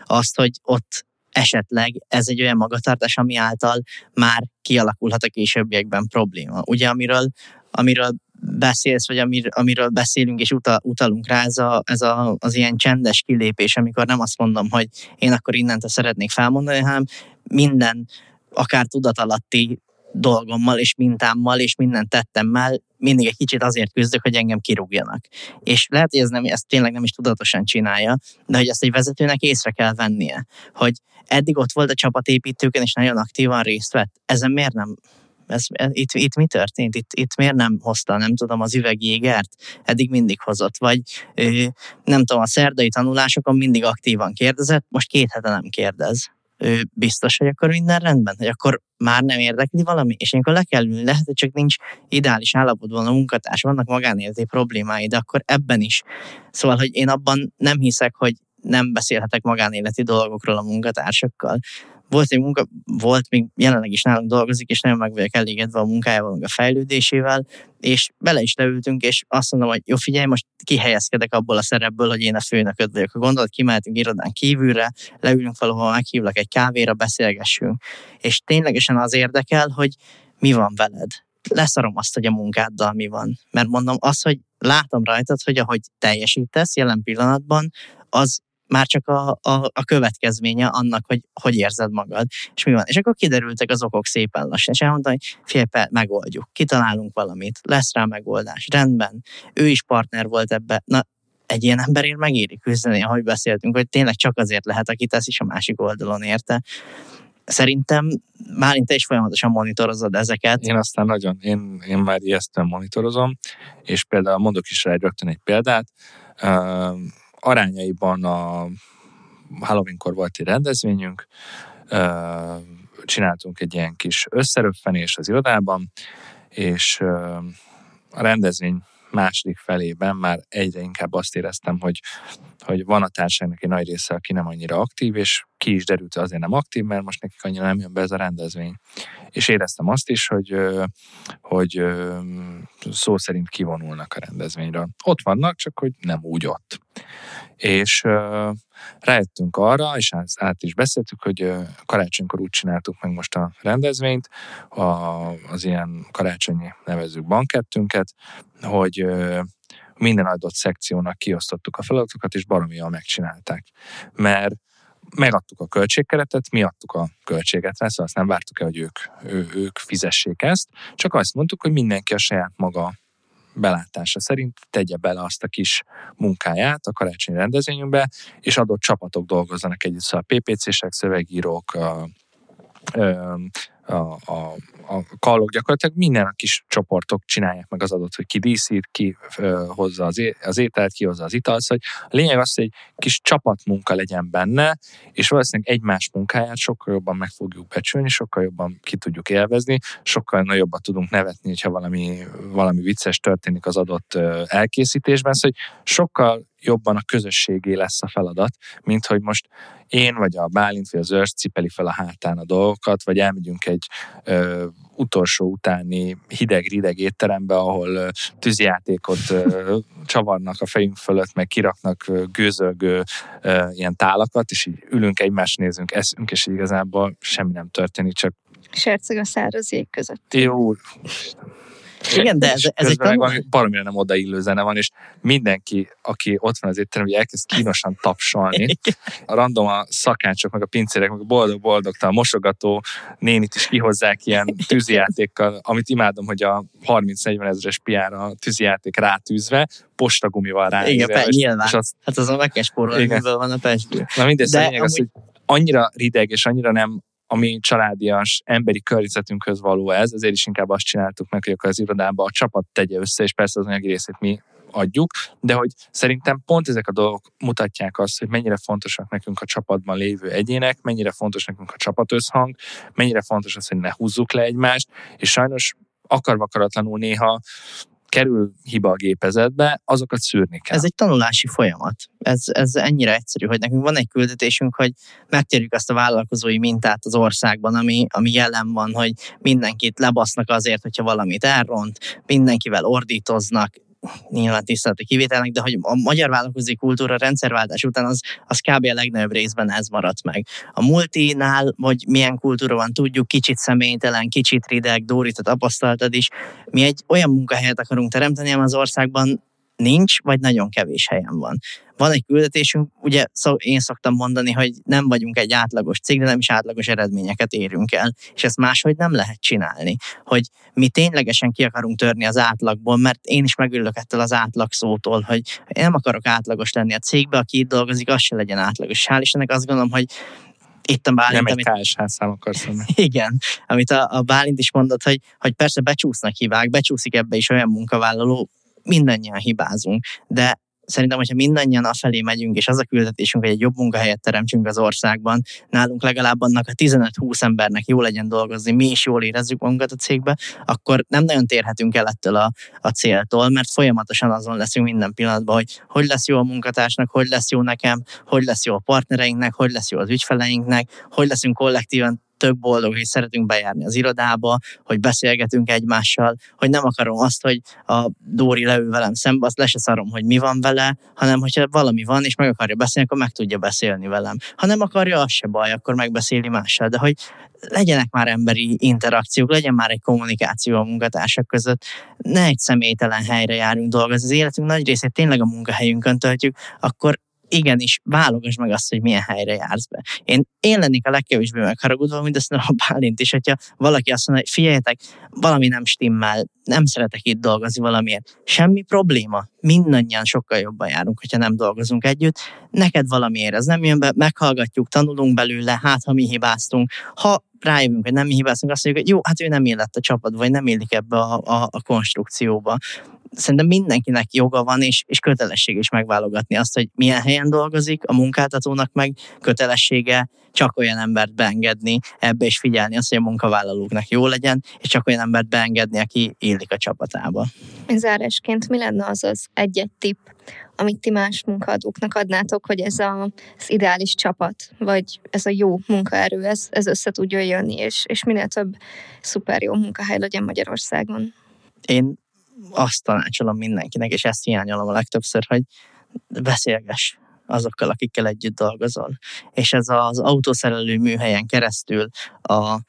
azt, hogy ott esetleg ez egy olyan magatartás, ami által már kialakulhat a későbbiekben probléma. Ugye, amiről, amiről beszélsz, vagy amir, amiről beszélünk és utal, utalunk rá, ez, a, ez a, az ilyen csendes kilépés, amikor nem azt mondom, hogy én akkor innentől szeretnék felmondani, hanem minden akár tudatalatti dolgommal és mintámmal és minden tettemmel mindig egy kicsit azért küzdök, hogy engem kirúgjanak. És lehet, hogy ez nem, ezt tényleg nem is tudatosan csinálja, de hogy ezt egy vezetőnek észre kell vennie, hogy eddig ott volt a csapatépítőkön, és nagyon aktívan részt vett. Ezen miért nem ez, itt, itt mi történt? Itt, itt miért nem hozta, nem tudom, az üvegjégert? Eddig mindig hozott. Vagy nem tudom, a szerdai tanulásokon mindig aktívan kérdezett, most két hete nem kérdez ő biztos, hogy akkor minden rendben, hogy akkor már nem érdekli valami, és akkor le kell ülni, lehet, hogy csak nincs ideális állapotban a munkatárs, vannak magánéleti problémái, de akkor ebben is. Szóval, hogy én abban nem hiszek, hogy nem beszélhetek magánéleti dolgokról a munkatársakkal volt egy munka, volt, még jelenleg is nálunk dolgozik, és nagyon meg vagyok elégedve a munkájával, meg a fejlődésével, és bele is leültünk, és azt mondom, hogy jó, figyelj, most kihelyezkedek abból a szerepből, hogy én a főnököd vagyok. A gondolat, kimehetünk irodán kívülre, leülünk valahol, meghívlak egy kávéra, beszélgessünk. És ténylegesen az érdekel, hogy mi van veled. Leszarom azt, hogy a munkáddal mi van. Mert mondom, az, hogy látom rajtad, hogy ahogy teljesítesz jelen pillanatban, az már csak a, a, a következménye annak, hogy hogy érzed magad, és mi van. És akkor kiderültek az okok szépen lassan, és elmondta, hogy fél megoldjuk, kitalálunk valamit, lesz rá megoldás, rendben. Ő is partner volt ebbe. Na, egy ilyen emberért megéri küzdeni, ahogy beszéltünk, hogy tényleg csak azért lehet, aki tesz is a másik oldalon érte. Szerintem már te is folyamatosan monitorozod ezeket. Én aztán nagyon, én, én már ijesztően monitorozom, és például mondok is rá egy rögtön egy példát. Arányaiban a Halloweenkor volt egy rendezvényünk, csináltunk egy ilyen kis összeröffenés az irodában, és a rendezvény második felében már egyre inkább azt éreztem, hogy, hogy van a társadalomnak egy nagy része, aki nem annyira aktív, és ki is derült, azért nem aktív, mert most nekik annyira nem jön be ez a rendezvény. És éreztem azt is, hogy, hogy szó szerint kivonulnak a rendezvényről. Ott vannak, csak hogy nem úgy ott. És rájöttünk arra, és át is beszéltük, hogy karácsonykor úgy csináltuk meg most a rendezvényt, az ilyen karácsonyi nevezők bankettünket, hogy minden adott szekciónak kiosztottuk a feladatokat, és baromi jól megcsinálták. Mert megadtuk a költségkeretet, mi adtuk a költséget rá, szóval azt nem vártuk el, hogy ők, ő, ők fizessék ezt, csak azt mondtuk, hogy mindenki a saját maga belátása szerint tegye bele azt a kis munkáját a karácsonyi rendezvényünkbe, és adott csapatok dolgozzanak együtt, szóval PPC-sek, szövegírók, a, a, a, a kallók gyakorlatilag minden a kis csoportok csinálják meg az adott, hogy ki díszít, ki ö, hozza az, é, az ételt, ki hozza az italt. Szóval a lényeg az, hogy egy kis csapatmunka legyen benne, és valószínűleg egymás munkáját sokkal jobban meg fogjuk becsülni, sokkal jobban ki tudjuk élvezni, sokkal nagyobbat tudunk nevetni, hogyha valami, valami vicces történik az adott elkészítésben. Szóval sokkal jobban a közösségé lesz a feladat, mint hogy most én vagy a Bálint vagy az őrs cipeli fel a hátán a dolgokat, vagy elmegyünk egy ö, utolsó utáni hideg-rideg étterembe, ahol ö, tűzjátékot ö, csavarnak a fejünk fölött, meg kiraknak ö, gőzölgő ö, ilyen tálakat, és így ülünk egymást nézünk, eszünk, és igazából semmi nem történik, csak Serceg a száraz jég között. Jó, igen, de ez, ez egy tanul... Baromira nem odaillő zene van, és mindenki, aki ott van az étteremben, elkezd kínosan tapsolni. A random a szakácsok, meg a pincérek, meg a boldog-boldog, a mosogató nénit is kihozzák ilyen tűzijátékkal, amit imádom, hogy a 30-40 ezeres piára a tűzijáték rátűzve, postagumival rá. Igen, pe, nyilván. És az, hát azon meg kell spórolni, van a pestből. Na mindegy, de amúgy... az, hogy annyira rideg, és annyira nem a mi családias emberi környezetünkhöz való ez, ezért is inkább azt csináltuk meg, hogy akkor az irodában a csapat tegye össze, és persze az anyagi részét mi adjuk, de hogy szerintem pont ezek a dolgok mutatják azt, hogy mennyire fontosak nekünk a csapatban lévő egyének, mennyire fontos nekünk a csapatösszhang, mennyire fontos az, hogy ne húzzuk le egymást, és sajnos akarva akaratlanul néha kerül hiba a gépezetbe, azokat szűrni kell. Ez egy tanulási folyamat. Ez, ez ennyire egyszerű, hogy nekünk van egy küldetésünk, hogy megtérjük azt a vállalkozói mintát az országban, ami, ami jelen van, hogy mindenkit lebasznak azért, hogyha valamit elront, mindenkivel ordítoznak, nyilván tiszteleti kivételnek, de hogy a magyar vállalkozói kultúra rendszerváltás után az, az kb. a legnagyobb részben ez maradt meg. A multinál, vagy milyen kultúra van, tudjuk, kicsit személytelen, kicsit rideg, Dóri, te tapasztaltad is. Mi egy olyan munkahelyet akarunk teremteni, ami az országban nincs, vagy nagyon kevés helyen van. Van egy küldetésünk, ugye szó, én szoktam mondani, hogy nem vagyunk egy átlagos cég, de nem is átlagos eredményeket érünk el, és ezt máshogy nem lehet csinálni. Hogy mi ténylegesen ki akarunk törni az átlagból, mert én is megülök ettől az átlag szótól, hogy én nem akarok átlagos lenni a cégbe, aki itt dolgozik, az se legyen átlagos. Hál' Istennek azt gondolom, hogy itt a Bálint, nem egy KSH szám akarsz Igen, amit a, a Bálint is mondott, hogy, hogy persze becsúsznak hibák, becsúszik ebbe is olyan munkavállaló, mindannyian hibázunk, de szerintem, hogyha mindannyian afelé megyünk, és az a küldetésünk, hogy egy jobb munkahelyet teremtsünk az országban, nálunk legalább annak a 15-20 embernek jó legyen dolgozni, mi is jól érezzük magunkat a cégbe, akkor nem nagyon térhetünk el ettől a, a céltól, mert folyamatosan azon leszünk minden pillanatban, hogy hogy lesz jó a munkatársnak, hogy lesz jó nekem, hogy lesz jó a partnereinknek, hogy lesz jó az ügyfeleinknek, hogy leszünk kollektívan tök boldog, hogy szeretünk bejárni az irodába, hogy beszélgetünk egymással, hogy nem akarom azt, hogy a Dóri leül velem szembe, azt le se szarom, hogy mi van vele, hanem hogyha valami van, és meg akarja beszélni, akkor meg tudja beszélni velem. Ha nem akarja, az se baj, akkor megbeszéli mással. De hogy legyenek már emberi interakciók, legyen már egy kommunikáció a munkatársak között, ne egy személytelen helyre járunk dolgozni, az életünk nagy részét tényleg a munkahelyünkön töltjük, akkor igenis válogass meg azt, hogy milyen helyre jársz be. Én, én lennék a legkevésbé megharagudva, mint azt a Bálint is, hogyha valaki azt mondja, hogy figyeljetek, valami nem stimmel, nem szeretek itt dolgozni valamiért. Semmi probléma. Mindannyian sokkal jobban járunk, hogyha nem dolgozunk együtt. Neked valamiért ez nem jön be, meghallgatjuk, tanulunk belőle, hát ha mi hibáztunk. Ha rájövünk, hogy nem mi hibáztunk, azt mondjuk, hogy jó, hát ő nem illett a csapat, vagy nem illik ebbe a, a, a konstrukcióba szerintem mindenkinek joga van, és, és kötelesség is megválogatni azt, hogy milyen helyen dolgozik, a munkáltatónak meg kötelessége csak olyan embert beengedni ebbe, és figyelni azt, hogy a munkavállalóknak jó legyen, és csak olyan embert beengedni, aki illik a csapatába. Zárásként mi lenne az az egy-egy tipp, amit ti más munkaadóknak adnátok, hogy ez a, az ideális csapat, vagy ez a jó munkaerő, ez, ez össze tudjon jönni, és, és minél több szuper jó munkahely legyen Magyarországon? Én azt tanácsolom mindenkinek, és ezt hiányolom a legtöbbször, hogy beszélges azokkal, akikkel együtt dolgozol. És ez az autószerelő műhelyen keresztül a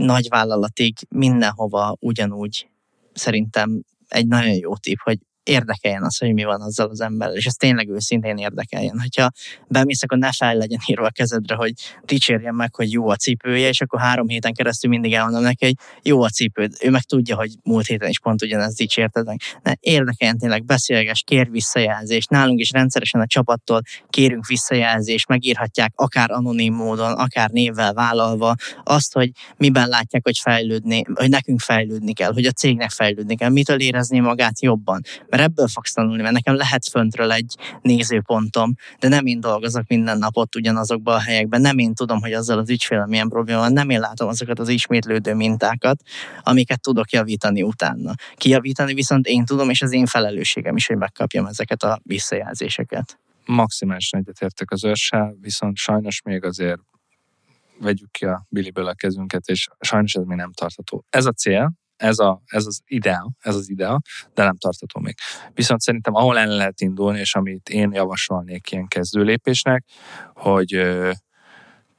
nagyvállalatig mindenhova ugyanúgy szerintem egy nagyon jó tip, hogy érdekeljen az, hogy mi van azzal az emberrel, és ez tényleg őszintén érdekeljen. Hogyha bemész, akkor ne fel legyen írva a kezedre, hogy dicsérjen meg, hogy jó a cipője, és akkor három héten keresztül mindig elmondom neki, hogy jó a cipőd. Ő meg tudja, hogy múlt héten is pont ugyanezt dicsérted meg. Ne, érdekeljen tényleg, beszélges, kér visszajelzést. Nálunk is rendszeresen a csapattól kérünk visszajelzést, megírhatják akár anonim módon, akár névvel vállalva azt, hogy miben látják, hogy fejlődni, hogy nekünk fejlődni kell, hogy a cégnek fejlődni kell, mitől érezni magát jobban mert ebből fogsz tanulni, mert nekem lehet föntről egy nézőpontom, de nem én dolgozok minden nap ott ugyanazokban a helyekben, nem én tudom, hogy azzal az ügyfélem milyen probléma van, nem én látom azokat az ismétlődő mintákat, amiket tudok javítani utána. Kijavítani viszont én tudom, és az én felelősségem is, hogy megkapjam ezeket a visszajelzéseket. Maximálisan egyetértek az őrssel, viszont sajnos még azért vegyük ki a biliből a kezünket, és sajnos ez még nem tartható. Ez a cél, ez, a, ez az ideál, ez az ideál, de nem tartható még. Viszont szerintem ahol el lehet indulni, és amit én javasolnék ilyen kezdőlépésnek, hogy ö,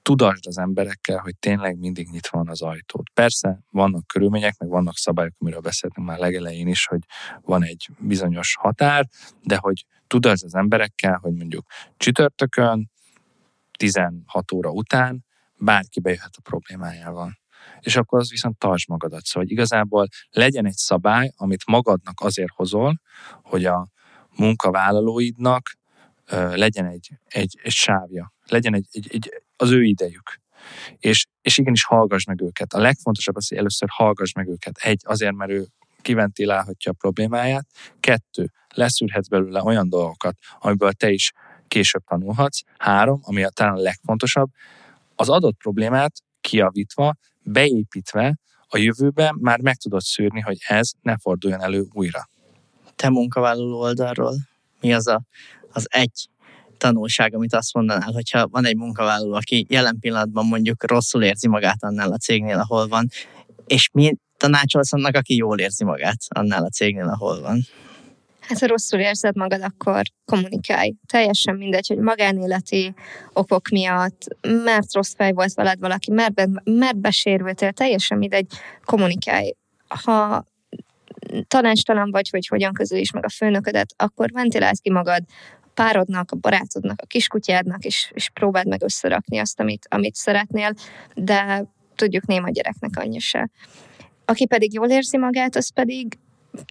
tudasd az emberekkel, hogy tényleg mindig nyitva van az ajtót. Persze vannak körülmények, meg vannak szabályok, amiről beszéltünk már legelején is, hogy van egy bizonyos határ, de hogy tudasd az emberekkel, hogy mondjuk csütörtökön, 16 óra után bárki bejöhet a problémájával és akkor az viszont tartsd magadat. Szóval igazából legyen egy szabály, amit magadnak azért hozol, hogy a munkavállalóidnak ö, legyen egy, egy, egy sávja, legyen egy, egy, egy, az ő idejük. És, és igenis hallgass meg őket. A legfontosabb az, hogy először hallgass meg őket. Egy, azért, mert ő kiventilálhatja a problémáját. Kettő, leszűrhetsz belőle olyan dolgokat, amiből te is később tanulhatsz. Három, ami a talán a legfontosabb, az adott problémát kiavítva beépítve a jövőben már meg tudod szűrni, hogy ez ne forduljon elő újra. Te munkavállaló oldalról mi az a, az egy tanulság, amit azt mondanál, hogyha van egy munkavállaló, aki jelen pillanatban mondjuk rosszul érzi magát annál a cégnél, ahol van, és mi tanácsolsz annak, aki jól érzi magát annál a cégnél, ahol van? Hát ha rosszul érzed magad, akkor kommunikálj. Teljesen mindegy, hogy magánéleti okok miatt, mert rossz fej volt veled valaki, mert, be, mert besérültél, teljesen mindegy, kommunikálj. Ha tanácstalan vagy, hogy hogyan közülés meg a főnöködet, akkor ventiláld ki magad a párodnak, a barátodnak, a kiskutyádnak, és, és próbáld meg összerakni azt, amit, amit szeretnél, de tudjuk néma gyereknek annyi se. Aki pedig jól érzi magát, az pedig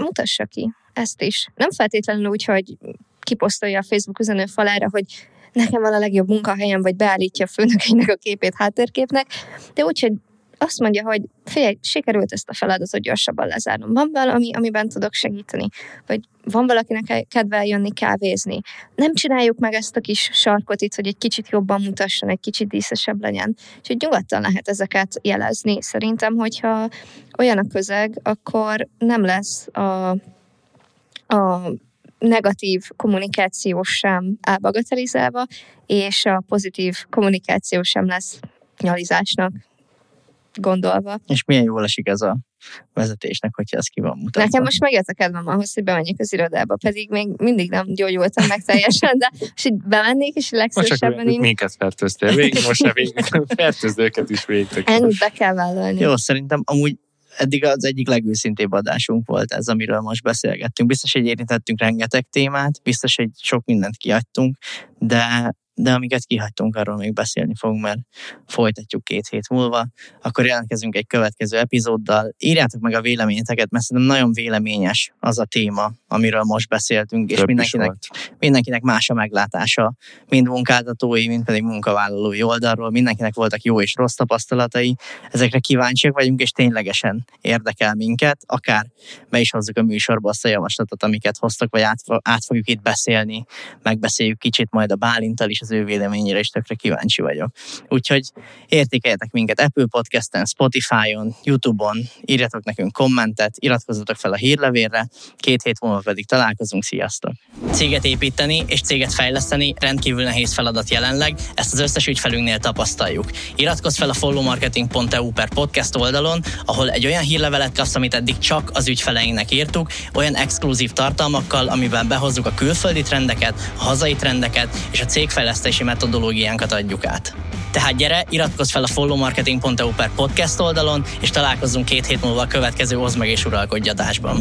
mutassa ki ezt is. Nem feltétlenül úgy, hogy kiposztolja a Facebook üzenő falára, hogy nekem van a legjobb munkahelyem, vagy beállítja a főnökeinek a képét háttérképnek, de úgy, hogy azt mondja, hogy figyelj, sikerült ezt a feladatot gyorsabban lezárnom. Van valami, amiben tudok segíteni? Vagy van valakinek kedve jönni kávézni? Nem csináljuk meg ezt a kis sarkot itt, hogy egy kicsit jobban mutasson, egy kicsit díszesebb legyen. Úgyhogy nyugodtan lehet ezeket jelezni. Szerintem, hogyha olyan a közeg, akkor nem lesz a, a negatív kommunikáció sem elbagatelizálva, és a pozitív kommunikáció sem lesz nyalizásnak gondolva. És milyen jól esik ez a vezetésnek, hogyha ez ki van mutatva. Nekem most megjött a kedvem ahhoz, hogy bemenjek az irodába, pedig még mindig nem gyógyultam meg teljesen, de most így bemennék, és legszívesebben így... Minket fertőztél végig, most ne végig, fertőzőket is végig. Ennyit be kell vállalni. Jó, szerintem amúgy eddig az egyik legőszintébb adásunk volt ez, amiről most beszélgettünk. Biztos, hogy érintettünk rengeteg témát, biztos, hogy sok mindent kiadtunk, de de amiket kihagytunk, arról még beszélni fogunk, mert folytatjuk két hét múlva. Akkor jelentkezünk egy következő epizóddal. Írjátok meg a véleményeteket, mert szerintem nagyon véleményes az a téma, amiről most beszéltünk, és mindenkinek, mindenkinek más a meglátása, mind munkáltatói, mind pedig munkavállalói oldalról. Mindenkinek voltak jó és rossz tapasztalatai. Ezekre kíváncsiak vagyunk, és ténylegesen érdekel minket, akár be is hozzuk a műsorba azt a javaslatot, amiket hoztak, vagy át, át fogjuk itt beszélni, megbeszéljük kicsit majd a Bálintal is, az ő véleményére is tökre kíváncsi vagyok. Úgyhogy értékeljetek minket Apple Podcast-en, Spotify-on, YouTube-on, írjatok nekünk kommentet, iratkozzatok fel a hírlevélre, két hét múlva pedig találkozunk, sziasztok! Céget építeni és céget fejleszteni rendkívül nehéz feladat jelenleg, ezt az összes ügyfelünknél tapasztaljuk. Iratkozz fel a followmarketing.eu per podcast oldalon, ahol egy olyan hírlevelet kapsz, amit eddig csak az ügyfeleinknek írtuk, olyan exkluzív tartalmakkal, amiben behozzuk a külföldi trendeket, a hazai trendeket és a cégfejlesztési metodológiánkat adjuk át. Tehát gyere, iratkozz fel a followmarketing.eu per podcast oldalon, és találkozzunk két hét múlva a következő Oz meg és uralkodj adásban.